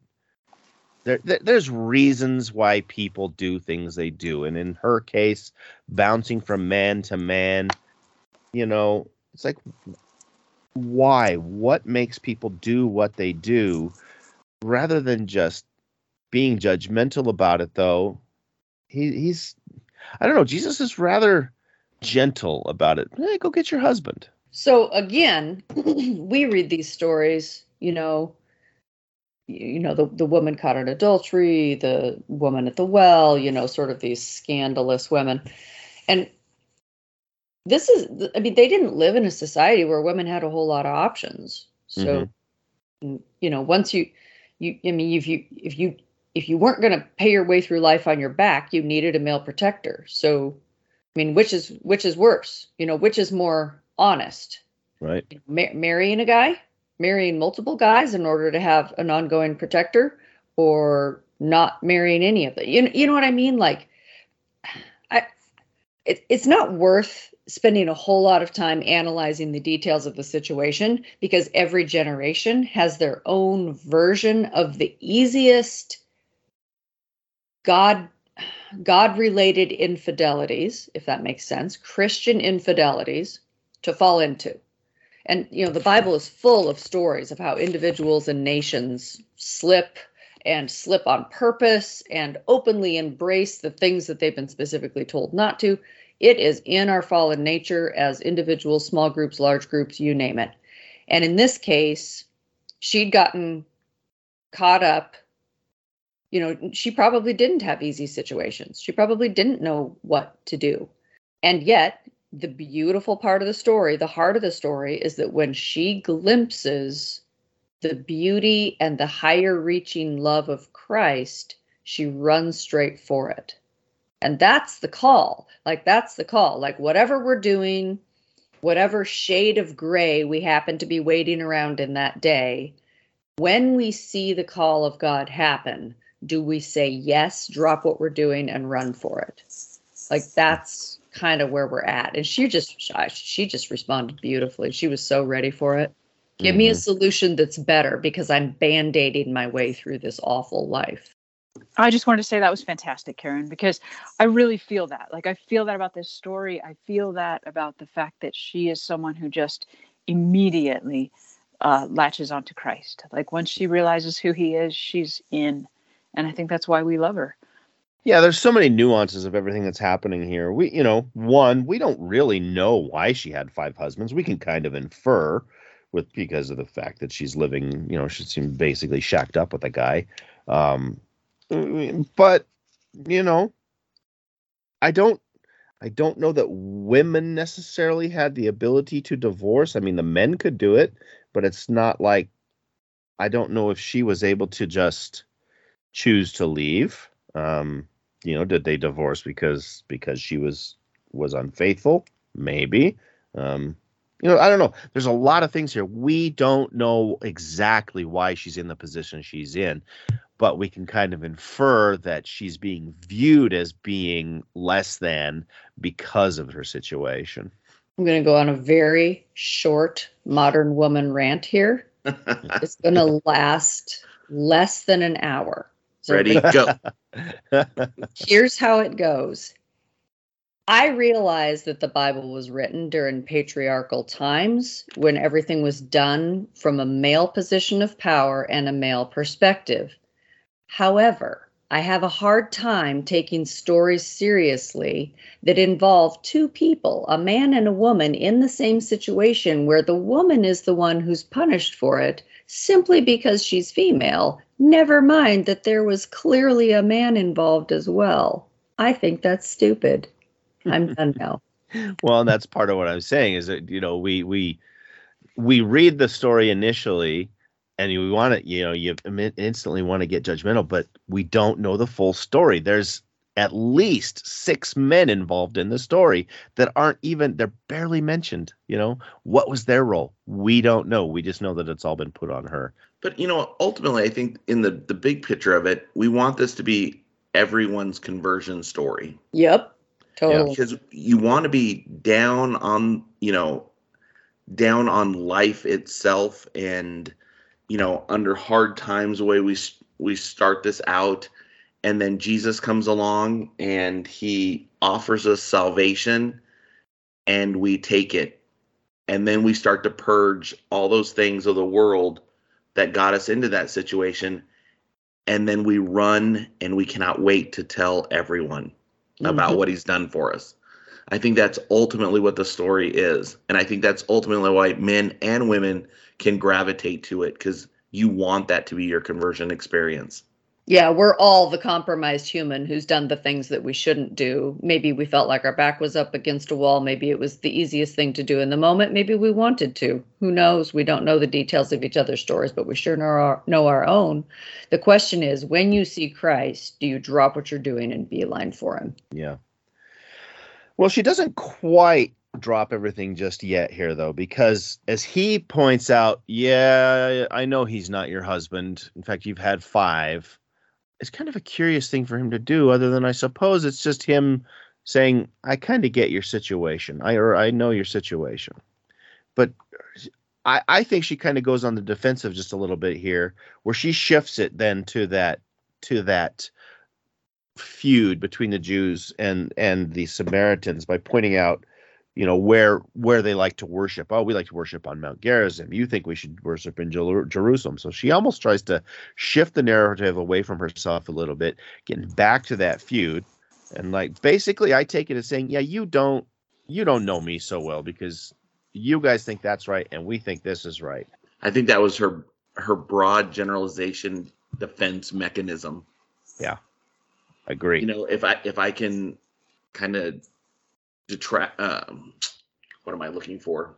S2: there, there's reasons why people do things they do. And in her case bouncing from man to man you know it's like why? What makes people do what they do rather than just being judgmental about it though. He, he's i don't know jesus is rather gentle about it. Hey, go get your husband.
S3: So again (clears throat) we read these stories you know you know the, the woman caught in adultery the woman at the well you know sort of these scandalous women. And this is i mean they didn't live in a society where women had a whole lot of options. So mm-hmm. you know once you you i mean if you if you if you weren't going to pay your way through life on your back you needed a male protector so i mean which is which is worse you know which is more honest
S2: right
S3: Ma- marrying a guy marrying multiple guys in order to have an ongoing protector or not marrying any of them. You, you know what I mean? Like, I, it, it's not worth spending a whole lot of time analyzing the details of the situation because every generation has their own version of the easiest God God related infidelities, if that makes sense, Christian infidelities to fall into. And you know, the Bible is full of stories of how individuals and nations slip and slip on purpose and openly embrace the things that they've been specifically told not to. It is in our fallen nature as individuals, small groups, large groups, you name it. And in this case, she'd gotten caught up. You know, she probably didn't have easy situations. She probably didn't know what to do. And yet, the beautiful part of the story, the heart of the story, is that when she glimpses the beauty and the higher reaching love of Christ, she runs straight for it. And that's the call. Like, that's the call. Like, whatever we're doing, whatever shade of gray we happen to be waiting around in that day, when we see the call of God happen, do we say yes, drop what we're doing, and run for it? Like, that's kind of where we're at. And she just she just responded beautifully. She was so ready for it. Give mm-hmm. me a mm-hmm. solution that's better because I'm band-aiding my way through this awful life.
S1: I just wanted to say that was fantastic, Karen, because I really feel that. Like I feel that about this story. I feel that about the fact that she is someone who just immediately uh, latches onto Christ. Like once she realizes who he is, she's in. And I think that's why we love her.
S2: Yeah, there's so many nuances of everything that's happening here. We, you know, one, we don't really know why she had five husbands. We can kind of infer with because of the fact that she's living, you know, she seems basically shacked up with a guy. Um, but you know, I don't I don't know that women necessarily had the ability to divorce. I mean, the men could do it, but it's not like I don't know if she was able to just choose to leave. Um, you know, did they divorce because because she was was unfaithful? Maybe. Um, you know, I don't know. There's a lot of things here. We don't know exactly why she's in the position she's in, but we can kind of infer that she's being viewed as being less than because of her situation.
S3: I'm going to go on a very short modern woman rant here. (laughs) it's going to last less than an hour.
S4: So Ready, go. (laughs)
S3: here's how it goes. I realized that the Bible was written during patriarchal times when everything was done from a male position of power and a male perspective. However, I have a hard time taking stories seriously that involve two people, a man and a woman, in the same situation where the woman is the one who's punished for it simply because she's female, never mind that there was clearly a man involved as well. I think that's stupid. I'm done (laughs) now.
S2: well, and that's part of what I'm saying is that you know we we we read the story initially and you want to, you know, you instantly want to get judgmental, but we don't know the full story. There's at least six men involved in the story that aren't even they're barely mentioned you know? What was their role? We don't know. We just know that it's all been put on her.
S4: But you know ultimately i think in the the big picture of it we want this to be everyone's conversion story.
S3: Yep. Totally.
S4: Because you want to be down on you know down on life itself and you know, under hard times, the way we we start this out, and then Jesus comes along and he offers us salvation, and we take it, and then we start to purge all those things of the world that got us into that situation, and then we run and we cannot wait to tell everyone mm-hmm. about what he's done for us. I think that's ultimately what the story is. And I think that's ultimately why men and women can gravitate to it because you want that to be your conversion experience.
S3: Yeah, we're all the compromised human who's done the things that we shouldn't do. Maybe we felt like our back was up against a wall. Maybe it was the easiest thing to do in the moment. Maybe we wanted to. Who knows? We don't know the details of each other's stories, but we sure know our, know our own. The question is when you see Christ, do you drop what you're doing and beeline for him?
S2: Yeah. Well, she doesn't quite drop everything just yet here though because as he points out yeah i know he's not your husband in fact you've had five it's kind of a curious thing for him to do other than i suppose it's just him saying i kind of get your situation. I or i know your situation. But i i think she kind of goes on the defensive just a little bit here where she shifts it then to that to that feud between the jews and and the samaritans by pointing out you know where where they like to worship. Oh we like to worship on mount gerizim. You think we should worship in Jer- jerusalem. So she almost tries to shift the narrative away from herself a little bit getting back to that feud. And like basically i take it as saying yeah you don't you don't know me so well because you guys think that's right and we think this is right.
S4: I think that was her her broad generalization defense mechanism.
S2: Yeah. Agree.
S4: You know if i if i can kind of detract. Um, what am I looking for?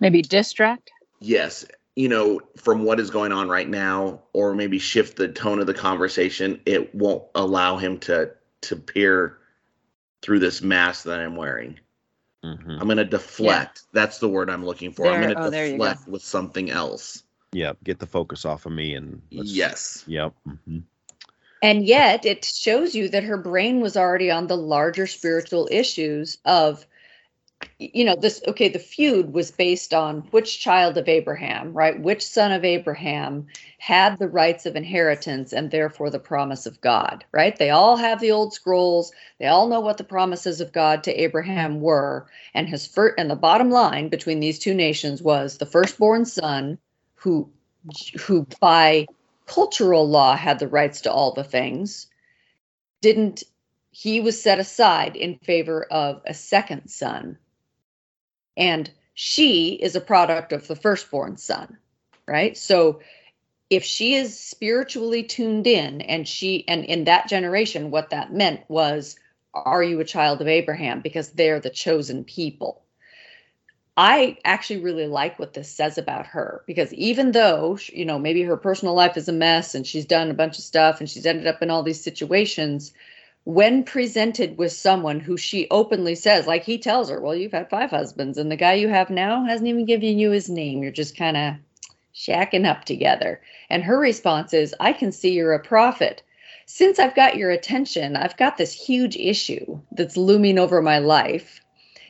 S1: Maybe distract.
S4: Yes, you know, from what is going on right now, or maybe shift the tone of the conversation. It won't allow him to to peer through this mask that I'm wearing. Mm-hmm. I'm going to deflect. Yeah. That's the word I'm looking for. There, I'm going to oh, deflect with something else.
S2: Yep. Get the focus off of me and
S4: yes.
S2: Yep. Mm-hmm.
S3: And yet it shows you that her brain was already on the larger spiritual issues of you know this okay the feud was based on which child of abraham right? Which son of abraham had the rights of inheritance and therefore the promise of god right? They all have the old scrolls. They all know what the promises of god to abraham were. And his first and the bottom line between these two nations was the firstborn son who who by cultural law had the rights to all the things, didn't he was set aside in favor of a second son. And she is a product of the firstborn son, right? So if she is spiritually tuned in and she and in that generation what that meant was Are you a child of Abraham? Because they're the chosen people. I actually really like what this says about her because even though, you know, maybe her personal life is a mess and she's done a bunch of stuff and she's ended up in all these situations, when presented with someone who she openly says, like he tells her, well, you've had five husbands and the guy you have now hasn't even given you his name. You're just kind of shacking up together. And her response is, I can see you're a prophet. Since I've got your attention, I've got this huge issue that's looming over my life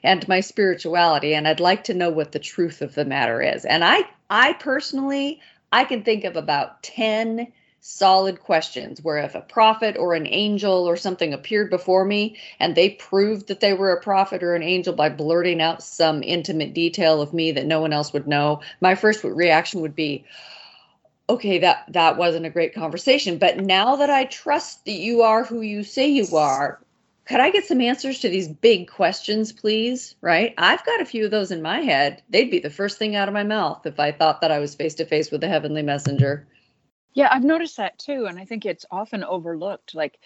S3: and my spirituality and I'd like to know what the truth of the matter is. And I I personally I can think of about 10 solid questions where if a prophet or an angel or something appeared before me and they proved that they were a prophet or an angel by blurting out some intimate detail of me that no one else would know, my first reaction would be okay that that wasn't a great conversation but now that i trust that you are who you say you are could I get some answers to these big questions, please? Right? I've got a few of those in my head. They'd be the first thing out of my mouth if I thought that I was face to face with a heavenly messenger.
S1: Yeah, I've noticed that too. And I think it's often overlooked. Like,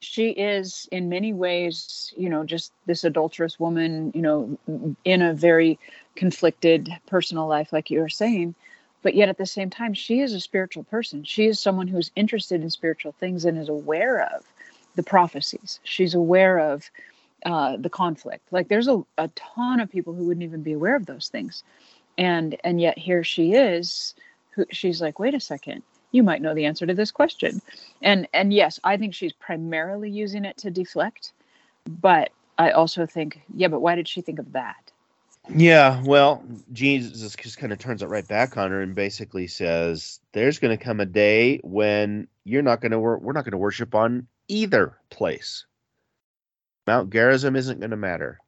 S1: she is in many ways, you know, just this adulterous woman, you know, in a very conflicted personal life, like you were saying. But yet at the same time, she is a spiritual person. She is someone who's interested in spiritual things and is aware of the prophecies. She's aware of uh, the conflict. Like there's a, a ton of people who wouldn't even be aware of those things. And and yet here she is, who she's like, wait a second, you might know the answer to this question. And and yes, I think she's primarily using it to deflect, but I also think, yeah, but why did she think of that?
S2: Yeah, well, Jesus just kind of turns it right back on her and basically says, "There's going to come a day when you're not going to wor- we're not going to worship on either place. Mount Gerizim isn't going to matter.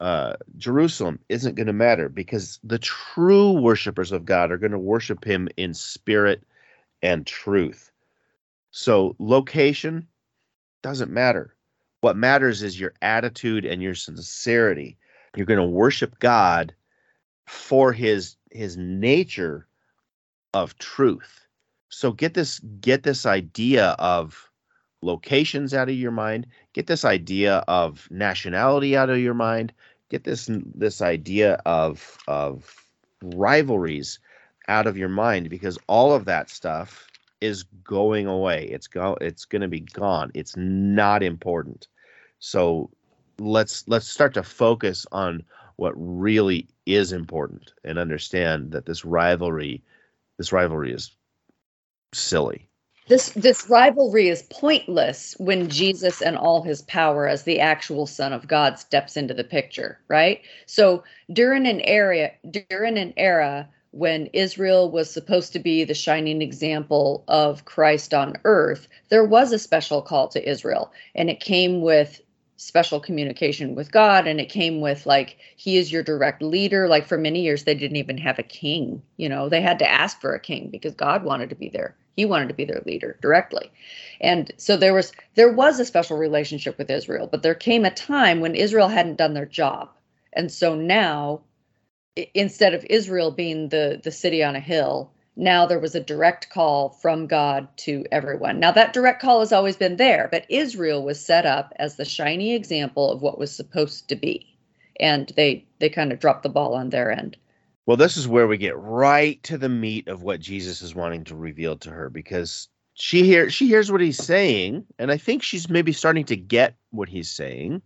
S2: Uh, Jerusalem isn't going to matter because the true worshipers of God are going to worship Him in spirit and truth. So, location doesn't matter. What matters is your attitude and your sincerity. You're going to worship God for His His nature of truth. So get this get this idea of locations out of your mind get this idea of nationality out of your mind get this this idea of of rivalries out of your mind because all of that stuff is going away. It's go it's going to be gone. It's not important. So let's let's start to focus on what really is important and understand that this rivalry this rivalry is silly
S3: this this rivalry is pointless when Jesus and all his power as the actual son of God steps into the picture, right? So during an area during an era when Israel was supposed to be the shining example of Christ on earth, there was a special call to Israel and it came with special communication with God and it came with like he is your direct leader. Like for many years they didn't even have a king you know? They had to ask for a king because God wanted to be there he wanted to be their leader directly. And so there was there was a special relationship with Israel, but there came a time when Israel hadn't done their job. And so now instead of Israel being the the city on a hill, now there was a direct call from God to everyone. Now that direct call has always been there, but Israel was set up as the shiny example of what was supposed to be. And they they kind of dropped the ball on their end.
S2: Well, this is where we get right to the meat of what Jesus is wanting to reveal to her because she hears she hears what he's saying, and I think she's maybe starting to get what he's saying.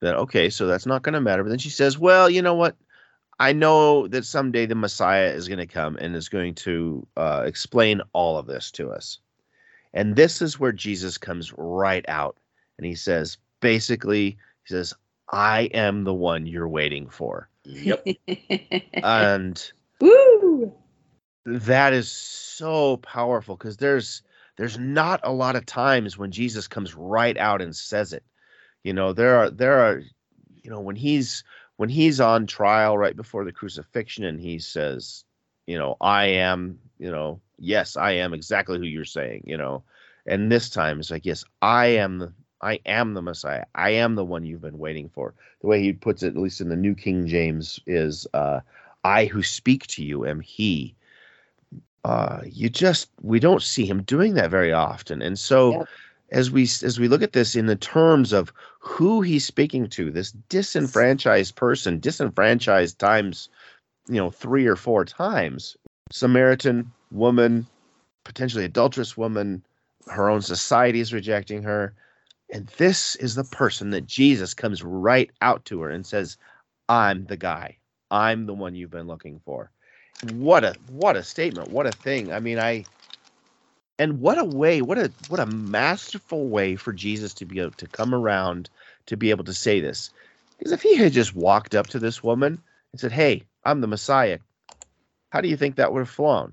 S2: That okay, so that's not going to matter. But then she says, "Well, you know what? I know that someday the Messiah is going to come and is going to uh, explain all of this to us." And this is where Jesus comes right out, and he says, basically, he says, "I am the one you're waiting for."
S4: Yep. (laughs)
S2: and
S3: Woo!
S2: that is so powerful because there's there's not a lot of times when Jesus comes right out and says it. You know, there are there are you know when he's when he's on trial right before the crucifixion and he says, you know, I am, you know, yes, I am exactly who you're saying, you know. And this time it's like, yes, I am the I am the Messiah. I am the one you've been waiting for. The way he puts it, at least in the New King James, is uh, I who speak to you am he. Uh, you just, we don't see him doing that very often. And so, as we as we look at this in the terms of who he's speaking to, this disenfranchised person, disenfranchised times, you know, three or four times, Samaritan woman, potentially adulterous woman, her own society is rejecting her. And this is the person that Jesus comes right out to her and says, I'm the guy. I'm the one you've been looking for. What a what a statement. What a thing. I mean, I and what a way, what a what a masterful way for Jesus to be able to come around to be able to say this. Because if he had just walked up to this woman and said, Hey, I'm the Messiah, how do you think that would have flown?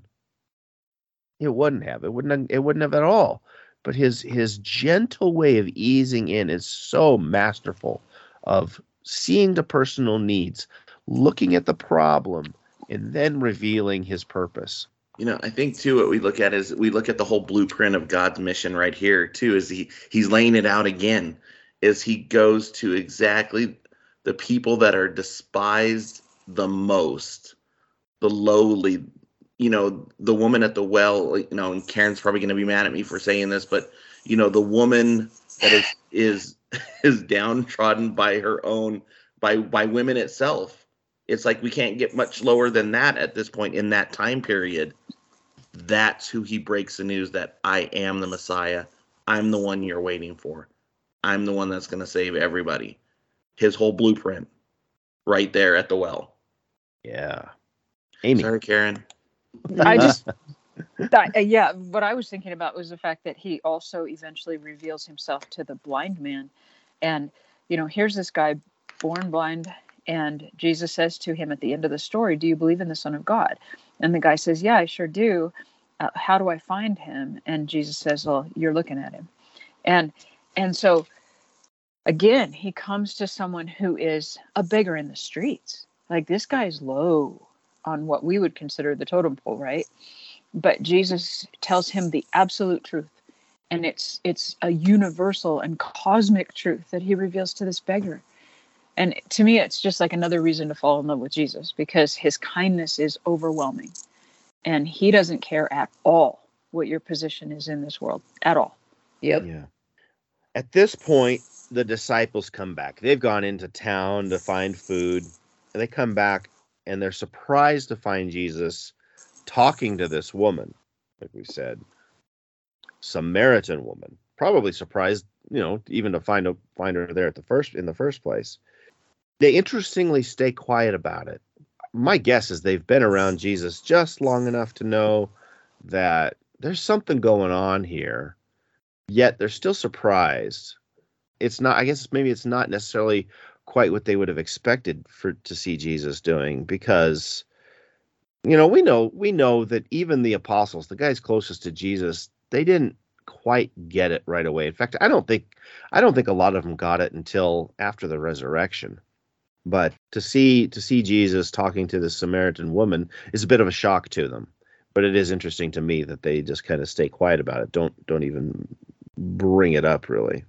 S2: It wouldn't have. It wouldn't it wouldn't have at all. But his his gentle way of easing in is so masterful of seeing the personal needs, looking at the problem, and then revealing his purpose.
S4: You know, I think too what we look at is we look at the whole blueprint of God's mission right here too. Is he he's laying it out again? Is he goes to exactly the people that are despised the most, the lowly. You know, the woman at the well. You know, and Karen's probably going to be mad at me for saying this, but you know, the woman that is is (laughs) is downtrodden by her own by by women itself it's like we can't get much lower than that at this point in that time period. That's who he breaks the news that I am the Messiah. I'm the one you're waiting for. I'm the one that's going to save everybody. His whole blueprint right there at the well.
S2: Yeah. Amy.
S4: Sorry, Karen.
S1: I (laughs) just, uh, yeah, what I was thinking about was the fact that he also eventually reveals himself to the blind man. And, you know, here's this guy born blind, and Jesus says to him at the end of the story, Do you believe in the Son of God? And the guy says, Yeah, I sure do. Uh, how do I find him? And Jesus says, Well, you're looking at him. And and so again, he comes to someone who is a beggar in the streets. Like this guy's low on what we would consider the totem pole, right? But Jesus tells him the absolute truth. And it's it's a universal and cosmic truth that he reveals to this beggar and to me, it's just like another reason to fall in love with Jesus because his kindness is overwhelming. And he doesn't care at all what your position is in this world at all.
S3: Yep.
S2: Yeah. At this point, the disciples come back. They've gone into town to find food. And they come back and they're surprised to find Jesus talking to this woman, like we said, Samaritan woman. Probably surprised, you know, even to find a, find her there at the first in the first place they interestingly stay quiet about it. My guess is they've been around Jesus just long enough to know that there's something going on here, yet they're still surprised. It's not, I guess maybe it's not necessarily quite what they would have expected for to see Jesus doing because you know, we know we know that even the apostles, the guys closest to Jesus, they didn't quite get it right away. In fact, I don't think I don't think a lot of them got it until after the resurrection. But to see to see Jesus talking to the Samaritan woman is a bit of a shock to them. But it is interesting to me that they just kind of stay quiet about it. Don't don't even bring it up really.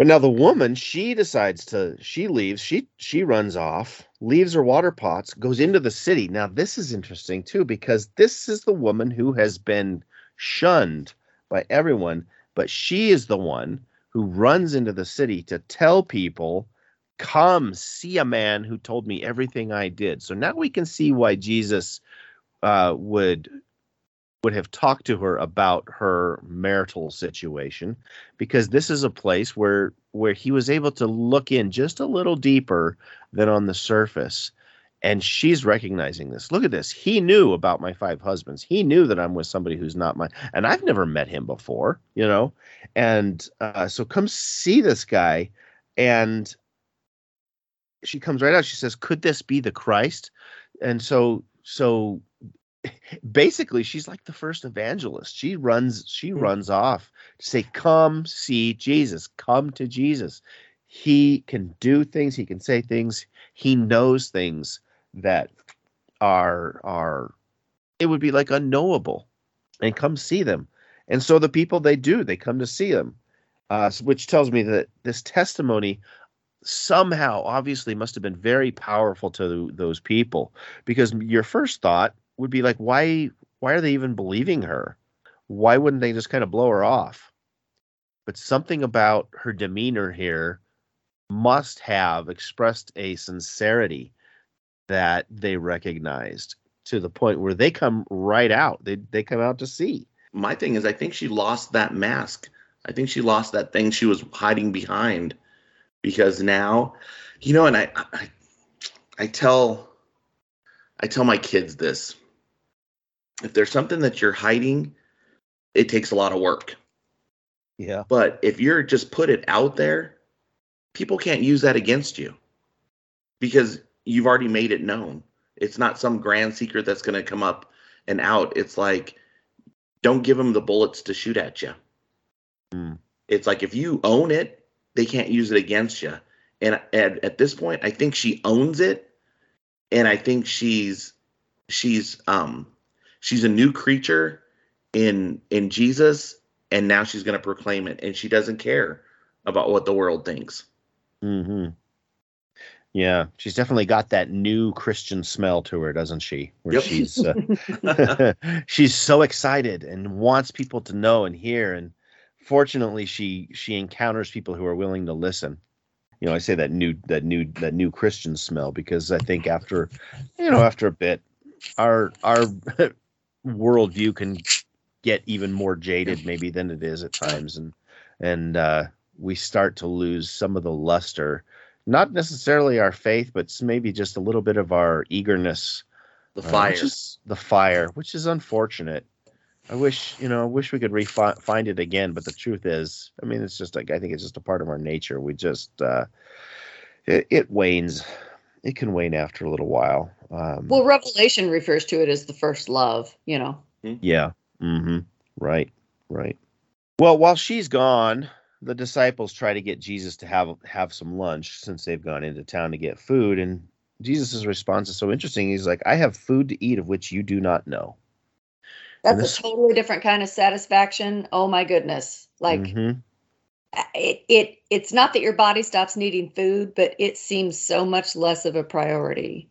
S2: But now the woman, she decides to she leaves, she she runs off, leaves her water pots, goes into the city. Now this is interesting too because this is the woman who has been shunned by everyone, but she is the one who runs into the city to tell people come see a man who told me everything I did. So now we can see why Jesus uh, would would have talked to her about her marital situation because this is a place where where he was able to look in just a little deeper than on the surface. And she's recognizing this. Look at this. He knew about my five husbands. He knew that i'm with somebody who's not mine and i've never met him before you know? And uh, so come see this guy. And she comes right out. She says, "Could this be the Christ?" And so, so basically, she's like the first evangelist. She runs, she mm-hmm. runs off to say, "Come see Jesus. Come to Jesus. He can do things. He can say things. He knows things that are are. It would be like unknowable, and come see them." And so the people they do, they come to see them, uh, which tells me that this testimony somehow obviously must have been very powerful to those people because your first thought would be like why why are they even believing her why wouldn't they just kind of blow her off but something about her demeanor here must have expressed a sincerity that they recognized to the point where they come right out. They they come out to see.
S4: My thing is, I think she lost that mask. I think she lost that thing she was hiding behind because now, you know, and I, I, I tell, I tell my kids this: if there's something that you're hiding, it takes a lot of work.
S2: Yeah.
S4: But if you're just put it out there, people can't use that against you because you've already made it known. It's not some grand secret that's going to come up and out. It's like, don't give them the bullets to shoot at you.
S2: Mm.
S4: It's like if you own it, they can't use it against you. And at, at this point, I think she owns it, and I think she's she's um she's a new creature in in Jesus, and now she's going to proclaim it, and she doesn't care about what the world thinks.
S2: hmm Yeah, she's definitely got that new Christian smell to her, doesn't she? Where
S4: Yep.
S2: she's uh, (laughs) (laughs) she's so excited and wants people to know and hear. And fortunately, she she encounters people who are willing to listen. You know, I say that new that new that new Christian smell because I think after you know after a bit, our our (laughs) worldview can get even more jaded maybe than it is at times, and and uh, we start to lose some of the luster not necessarily our faith, but maybe just a little bit of our eagerness.
S4: The
S2: uh,
S4: fire.
S2: which is the fire, which is unfortunate. I wish, you know, I wish we could find it again, but the truth is, I mean, it's just like I think it's just a part of our nature. We just, uh, it, it wanes. It can wane after a little while. Um,
S3: Well, Revelation refers to it as the first love, you know.
S2: Yeah. Mm-hmm. Right. Right. Well, while she's gone, the disciples try to get Jesus to have have some lunch since they've gone into town to get food, and Jesus' response is so interesting. He's like, "I have food to eat of which you do not know."
S3: That's
S2: this-
S3: a totally different kind of satisfaction. Oh my goodness. Like
S2: Mhm.
S3: It, it it's not that your body stops needing food, but it seems so much less of a priority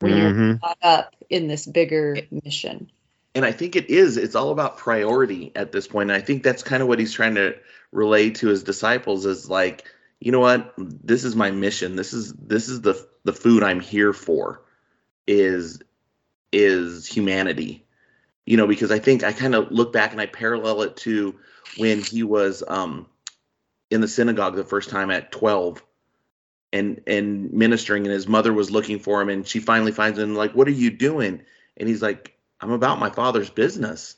S3: when you're
S2: Mhm.
S3: caught up in this bigger mission.
S4: and I think it is. It's all about priority at this point. And I think that's kind of what he's trying to relay to his disciples is like, you know what? This is my mission. This is this is the the food I'm here for is is humanity. You know, because I think I kind of look back and I parallel it to when he was um in the synagogue the first time at 12 and and ministering and his mother was looking for him and she finally finds him like what are you doing and he's like i'm about my father's business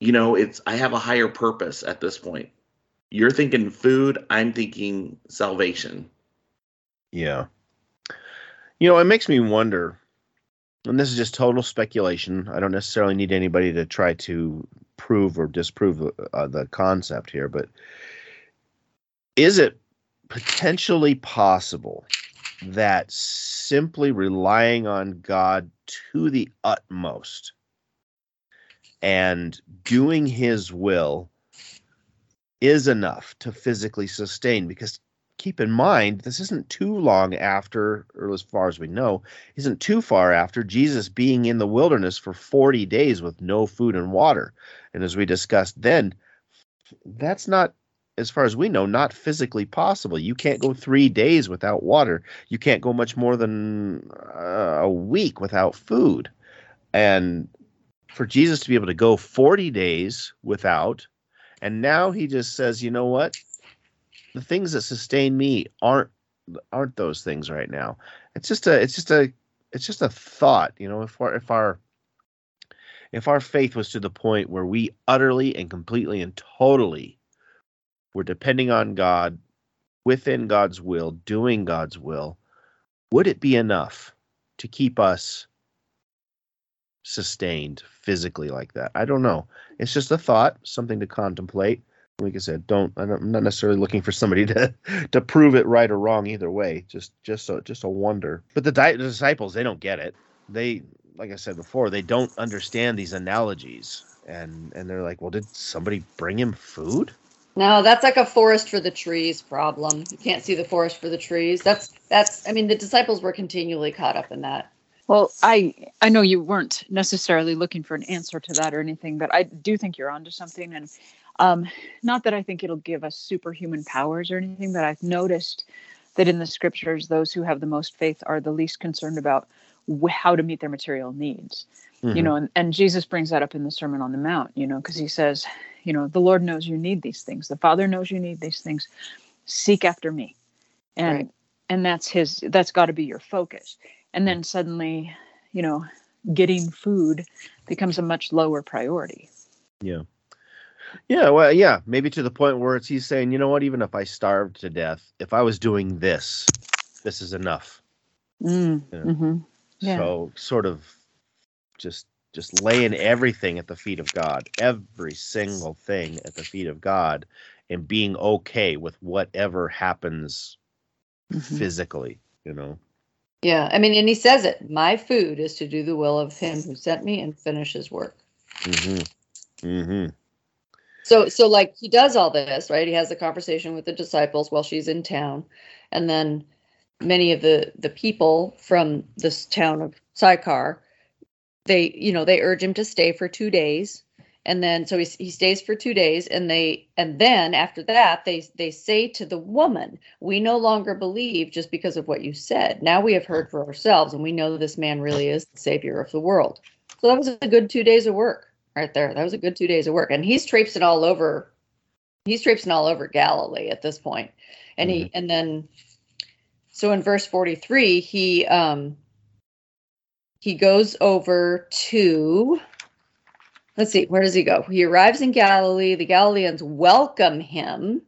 S4: you know it's i have a higher purpose at this point you're thinking food i'm thinking salvation
S2: Yeah. You know, it makes me wonder, and this is just total speculation. I don't necessarily need anybody to try to prove or disprove uh, the concept here, but is it potentially possible that simply relying on God to the utmost and doing his will is enough to physically sustain? Because keep in mind, this isn't too long after, or as far as we know, isn't too far after Jesus being in the wilderness for 40 days with no food and water. And as we discussed then, that's not, as far as we know, not physically possible. You can't go three days without water. You can't go much more than uh, a week without food. And for Jesus to be able to go 40 days without, and now he just says, you know what? the things that sustain me aren't aren't those things right now. It's just a it's just a it's just a thought, you know, if our if our if our faith was to the point where we utterly and completely and totally were depending on God within God's will, doing God's will, would it be enough to keep us sustained physically like that? I don't know. It's just a thought, something to contemplate like I said, don't I'm not necessarily looking for somebody (laughs) to to prove it right or wrong either way. Just just a just a wonder. But the, di- the disciples they don't get it. They like I said before, they don't understand these analogies, and and they're like, well, did somebody bring him food?
S3: No, that's like a forest for the trees problem. You can't see the forest for the trees. That's that's I mean the disciples were continually caught up in that.
S1: Well, I I know you weren't necessarily looking for an answer to that or anything, but I do think you're onto something. And um, not that I think it'll give us superhuman powers or anything, but I've noticed that in the scriptures, those who have the most faith are the least concerned about wh- how to meet their material needs.
S2: Mhm.
S1: You know, and, and Jesus brings that up in the Sermon on the Mount. You know, because he says, you know, the Lord knows you need these things. The Father knows you need these things. Seek after me, and
S3: Right.
S1: and that's his. That's got to be your focus. And then suddenly, you know, getting food becomes a much lower priority.
S2: Yeah. Yeah, well, yeah, maybe to the point where it's he's saying, you know what, even if I starved to death, if I was doing this, this is enough.
S1: Mm,
S2: Yeah.
S1: hmm Yeah.
S2: So sort of just just laying everything at the feet of God, every single thing at the feet of God, and being okay with whatever happens
S1: Mhm.
S2: physically, you know.
S3: Yeah, I mean, and he says it. My food is to do the will of him who sent me and finish his work.
S2: Mm-hmm. Mm-hmm.
S3: So, so like he does all this, right? He has the conversation with the disciples while she's in town, and then many of the the people from this town of Sychar, they, you know, they urge him to stay for two days, and then so he he stays for two days, and they and then after that they they say to the woman, "We no longer believe just because of what you said. Now we have heard for ourselves, and we know this man really is the savior of the world." So that was a good two days of work right there. That was a good two days of work. And he's traipsing all over. He's traipsing all over Galilee at this point. And he mm-hmm. and then so in verse 43, he um he goes over to let's see, where does he go? He arrives in Galilee. The Galileans welcome him.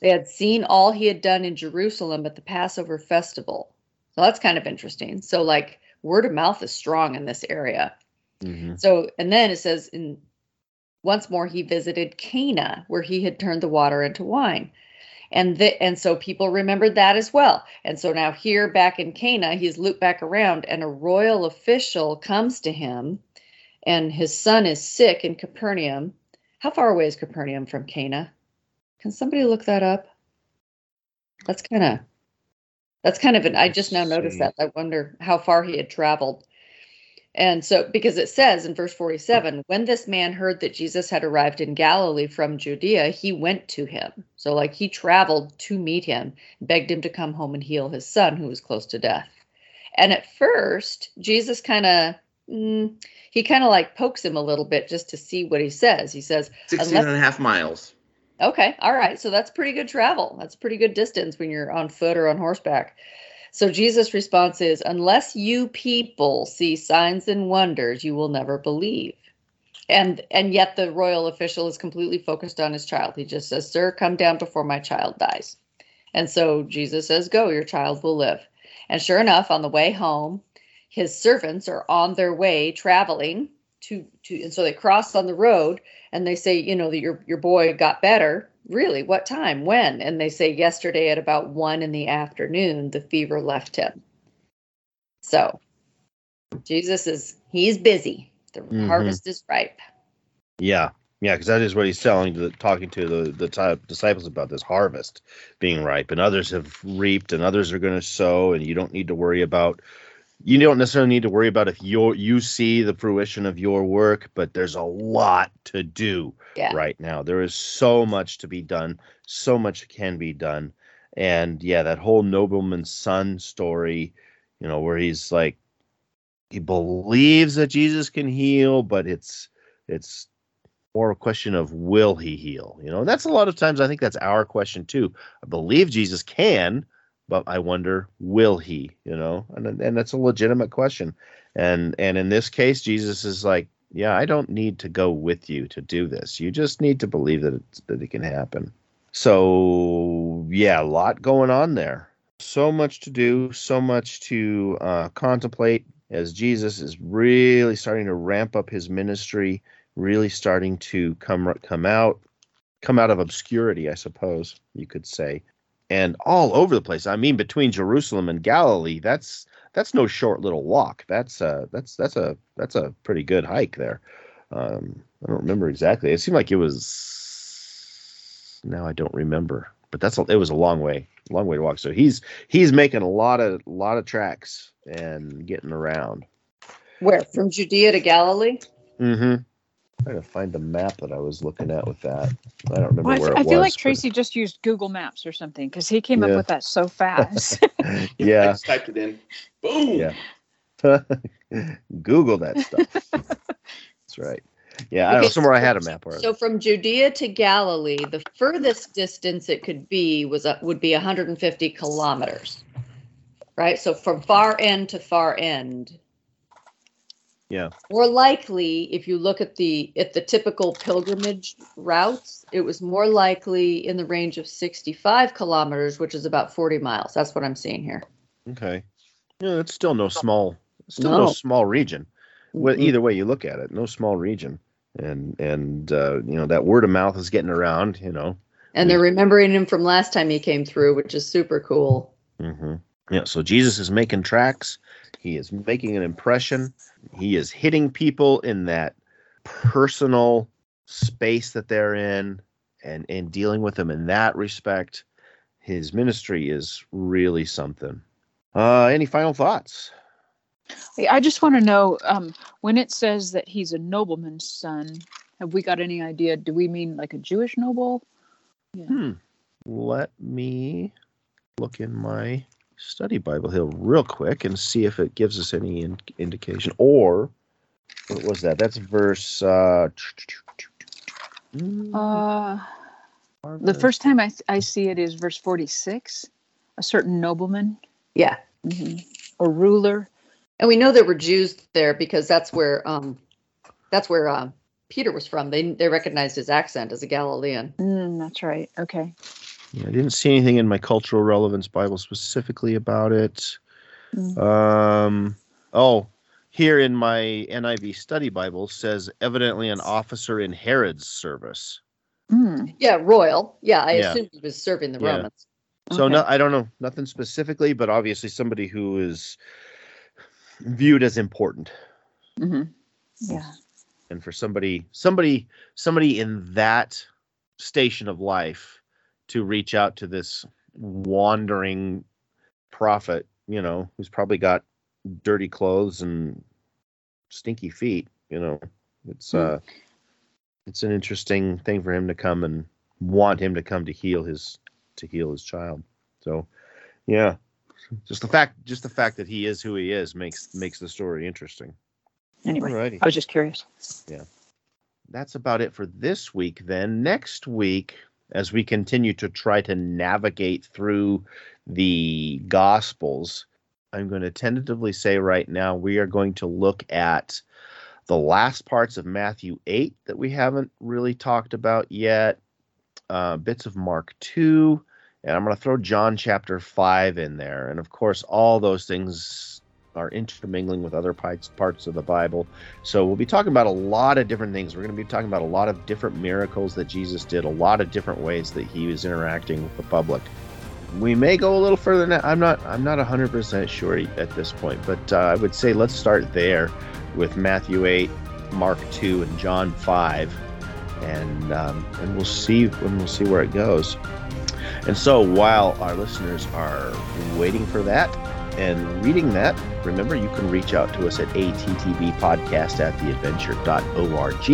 S3: They had seen all he had done in Jerusalem at the Passover festival. So that's kind of interesting. So like word of mouth is strong in this area.
S2: Mm-hmm.
S3: So, and then it says, in once more he visited Cana, where he had turned the water into wine, and the, and so people remembered that as well. And so now here, back in Cana, he's looped back around, and a royal official comes to him, and his son is sick in Capernaum. How far away is Capernaum from Cana? Can somebody look that up? That's kind of that's kind of an. I just now noticed that. I wonder how far he had traveled. And so, because it says in verse 47, when this man heard that Jesus had arrived in Galilee from Judea, he went to him. So, like, he traveled to meet him, begged him to come home and heal his son who was close to death. And at first, Jesus kind of, mm, he kind of like pokes him a little bit just to see what he says. He says,
S4: 16 and a half miles.
S3: Okay, all right. So that's pretty good travel. That's pretty good distance when you're on foot or on horseback. So Jesus' response is, unless you people see signs and wonders, you will never believe. And and yet the royal official is completely focused on his child. He just says, Sir, come down before my child dies. And so Jesus says, Go, your child will live. And sure enough, on the way home, his servants are on their way traveling to to and so they cross on the road and they say, you know, that your your boy got better. Really? What time? When? And they say yesterday at about one in the afternoon, the fever left him. So Jesus is he's busy. The
S2: Mhm.
S3: harvest is ripe.
S2: Yeah, yeah, because that is what he's telling, the, talking to the the ti- disciples about this harvest being ripe, and others have reaped, and others are going to sow, and you don't need to worry about. You don't necessarily need to worry about if you you see the fruition of your work, but there's a lot to do
S3: Yeah.
S2: right now. There is so much to be done, so much can be done, and yeah, that whole nobleman's son story, you know, where he's like, he believes that Jesus can heal, but it's it's more a question of will he heal you know and that's a lot of times i think that's our question too i believe jesus can but i wonder will he you know? And and that's a legitimate question. And and in this case jesus is like yeah i don't need to go with you to do this. You just need to believe that it's, that it can happen. So yeah a lot going on there. So much to do so much to uh, contemplate as jesus is really starting to ramp up his ministry really starting to come come out come out of obscurity i suppose you could say and all over the place i mean between jerusalem and galilee that's that's no short little walk that's uh that's that's a that's a pretty good hike there um i don't remember exactly it seemed like it was now i don't remember but that's a, it was a long way, long way to walk. So he's he's making a lot of lot of tracks and getting around.
S3: Where from Judea to Galilee?
S2: Mm-hmm. Trying to find the map that I was looking at with that. I don't remember
S1: Well, I,
S2: where
S1: f- I
S2: it
S1: feel
S2: was.
S1: like Tracy just used Google Maps or something because he came
S2: Yeah.
S1: up with that so fast. (laughs) (laughs)
S2: but-
S4: I
S2: yeah,
S4: just typed it in. Boom.
S2: Yeah. (laughs) Google that stuff. That's right. Yeah, I don't know.
S3: Okay,
S2: Somewhere I had a map where.
S3: So from Judea to Galilee, the furthest distance it could be was uh, would be 150 kilometers. Right? So from far end to far end.
S2: Yeah.
S3: More likely, if you look at the at the typical pilgrimage routes, it was more likely in the range of 65 kilometers, which is about 40 miles. That's what I'm seeing here.
S2: Okay. Yeah, it's still no small, still no,
S3: No.
S2: small region. Well,
S3: Mhm.
S2: either way you look at it, no small region, and and uh, you know that word of mouth is getting around. You know.
S3: And they're remembering him from last time he came through, which is super cool.
S2: Yeah. So Jesus is making tracks. He is making an impression. He is hitting people in that personal space that they're in, and and dealing with them in that respect. His ministry is really something. Uh, any final thoughts?
S1: I just want to know um, when it says that he's a nobleman's son. Have we got any idea? Do we mean like a Jewish noble? Yeah.
S2: Hmm. Let me look in my study Bible Hill real quick and see if it gives us any in- indication. Or what was that? That's verse. Uh,
S1: Uh, the first time I, I see it is verse 46. A certain nobleman
S3: Yeah.
S1: mhm, or ruler.
S3: And we know there were Jews there because that's where um that's where uh, Peter was from. They they recognized his accent as a Galilean.
S1: Mm, that's right. Okay.
S2: Yeah, I didn't see anything in my cultural relevance Bible specifically about it.
S1: Mm.
S2: Um. Oh, here in my NIV study Bible says evidently an officer in Herod's service.
S1: Mm,
S3: Yeah, royal. Yeah, I
S2: Yeah.
S3: assumed he was serving the
S2: Yeah.
S3: Romans.
S2: So
S1: okay.
S2: no, I don't know nothing specifically, but obviously somebody who is viewed as important.
S1: Mhm. Yeah.
S2: And for somebody, somebody, somebody in that station of life to reach out to this wandering prophet, you know, who's probably got dirty clothes and stinky feet, you know, it's
S1: Hmm.
S2: uh, it's an interesting thing for him to come and want him to come to heal his to heal his child. So, yeah, just the fact just the fact that he is who he is makes makes the story interesting.
S1: Anyway,
S2: Alrighty.
S1: I was just curious. Yeah.
S2: That's about it for this week. Then next week, as we continue to try to navigate through the Gospels, I'm going to tentatively say right now we are going to look at the last parts of Matthew 8 that we haven't really talked about yet, uh, bits of Mark 2, and I'm going to throw John chapter 5 in there. And of course, all those things are intermingling with other parts of the Bible. So we'll be talking about a lot of different things. We're going to be talking about a lot of different miracles that Jesus did, a lot of different ways that he was interacting with the public. We may go a little further that. I'm not I'm not 100% sure at this point, but uh, I would say let's start there with Matthew 8, Mark 2, and John 5, and um, and we'll see and we'll see where it goes. And so while our listeners are waiting for that and reading that, remember you can reach out to us at attbpodcast at theadventure.org.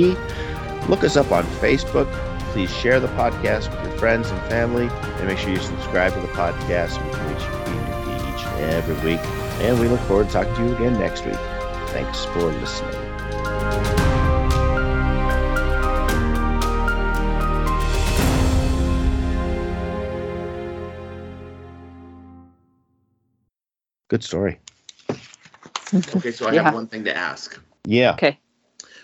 S2: Look us up on Facebook. Please share the podcast with your friends and family, and make sure you subscribe to the podcast so we can reach you each and every week. And we look forward to talking to you again next week. Thanks for listening. Good story. Mm-hmm.
S4: Okay, so I
S1: Yeah.
S4: have one thing to ask.
S2: Yeah.
S1: Okay.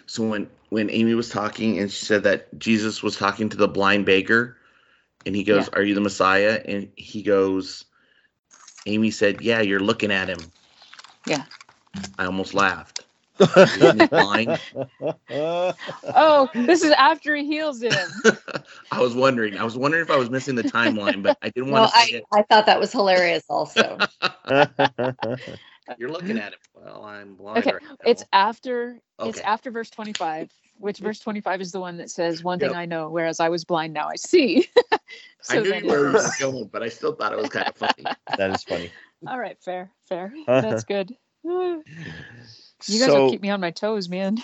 S4: So when when Amy was talking and she said that Jesus was talking to the blind beggar, and he goes, "Are you the Messiah?" and he goes, Amy said, "Yeah, you're looking at him."
S1: Yeah.
S4: I almost laughed. (laughs) Blind. (laughs)
S1: Oh, this is after he heals him. (laughs)
S4: I was wondering. I was wondering if I was missing the timeline, but I didn't
S3: Well,
S4: want to say
S3: I,
S4: it.
S3: I thought that was hilarious also.
S4: You're looking at it. Well, I'm blind.
S1: Okay,
S4: right.
S1: It's after it's after verse 25, which verse 25 is the one that says, One thing
S4: Yep.
S1: I know, whereas I was blind, now I see. (laughs)
S4: I knew
S1: then
S4: you were (laughs) going, but I still thought it was kind of funny. (laughs)
S2: that is funny.
S1: all right, fair, fair. That's good. You guys
S2: so,
S1: will keep me on my toes, man.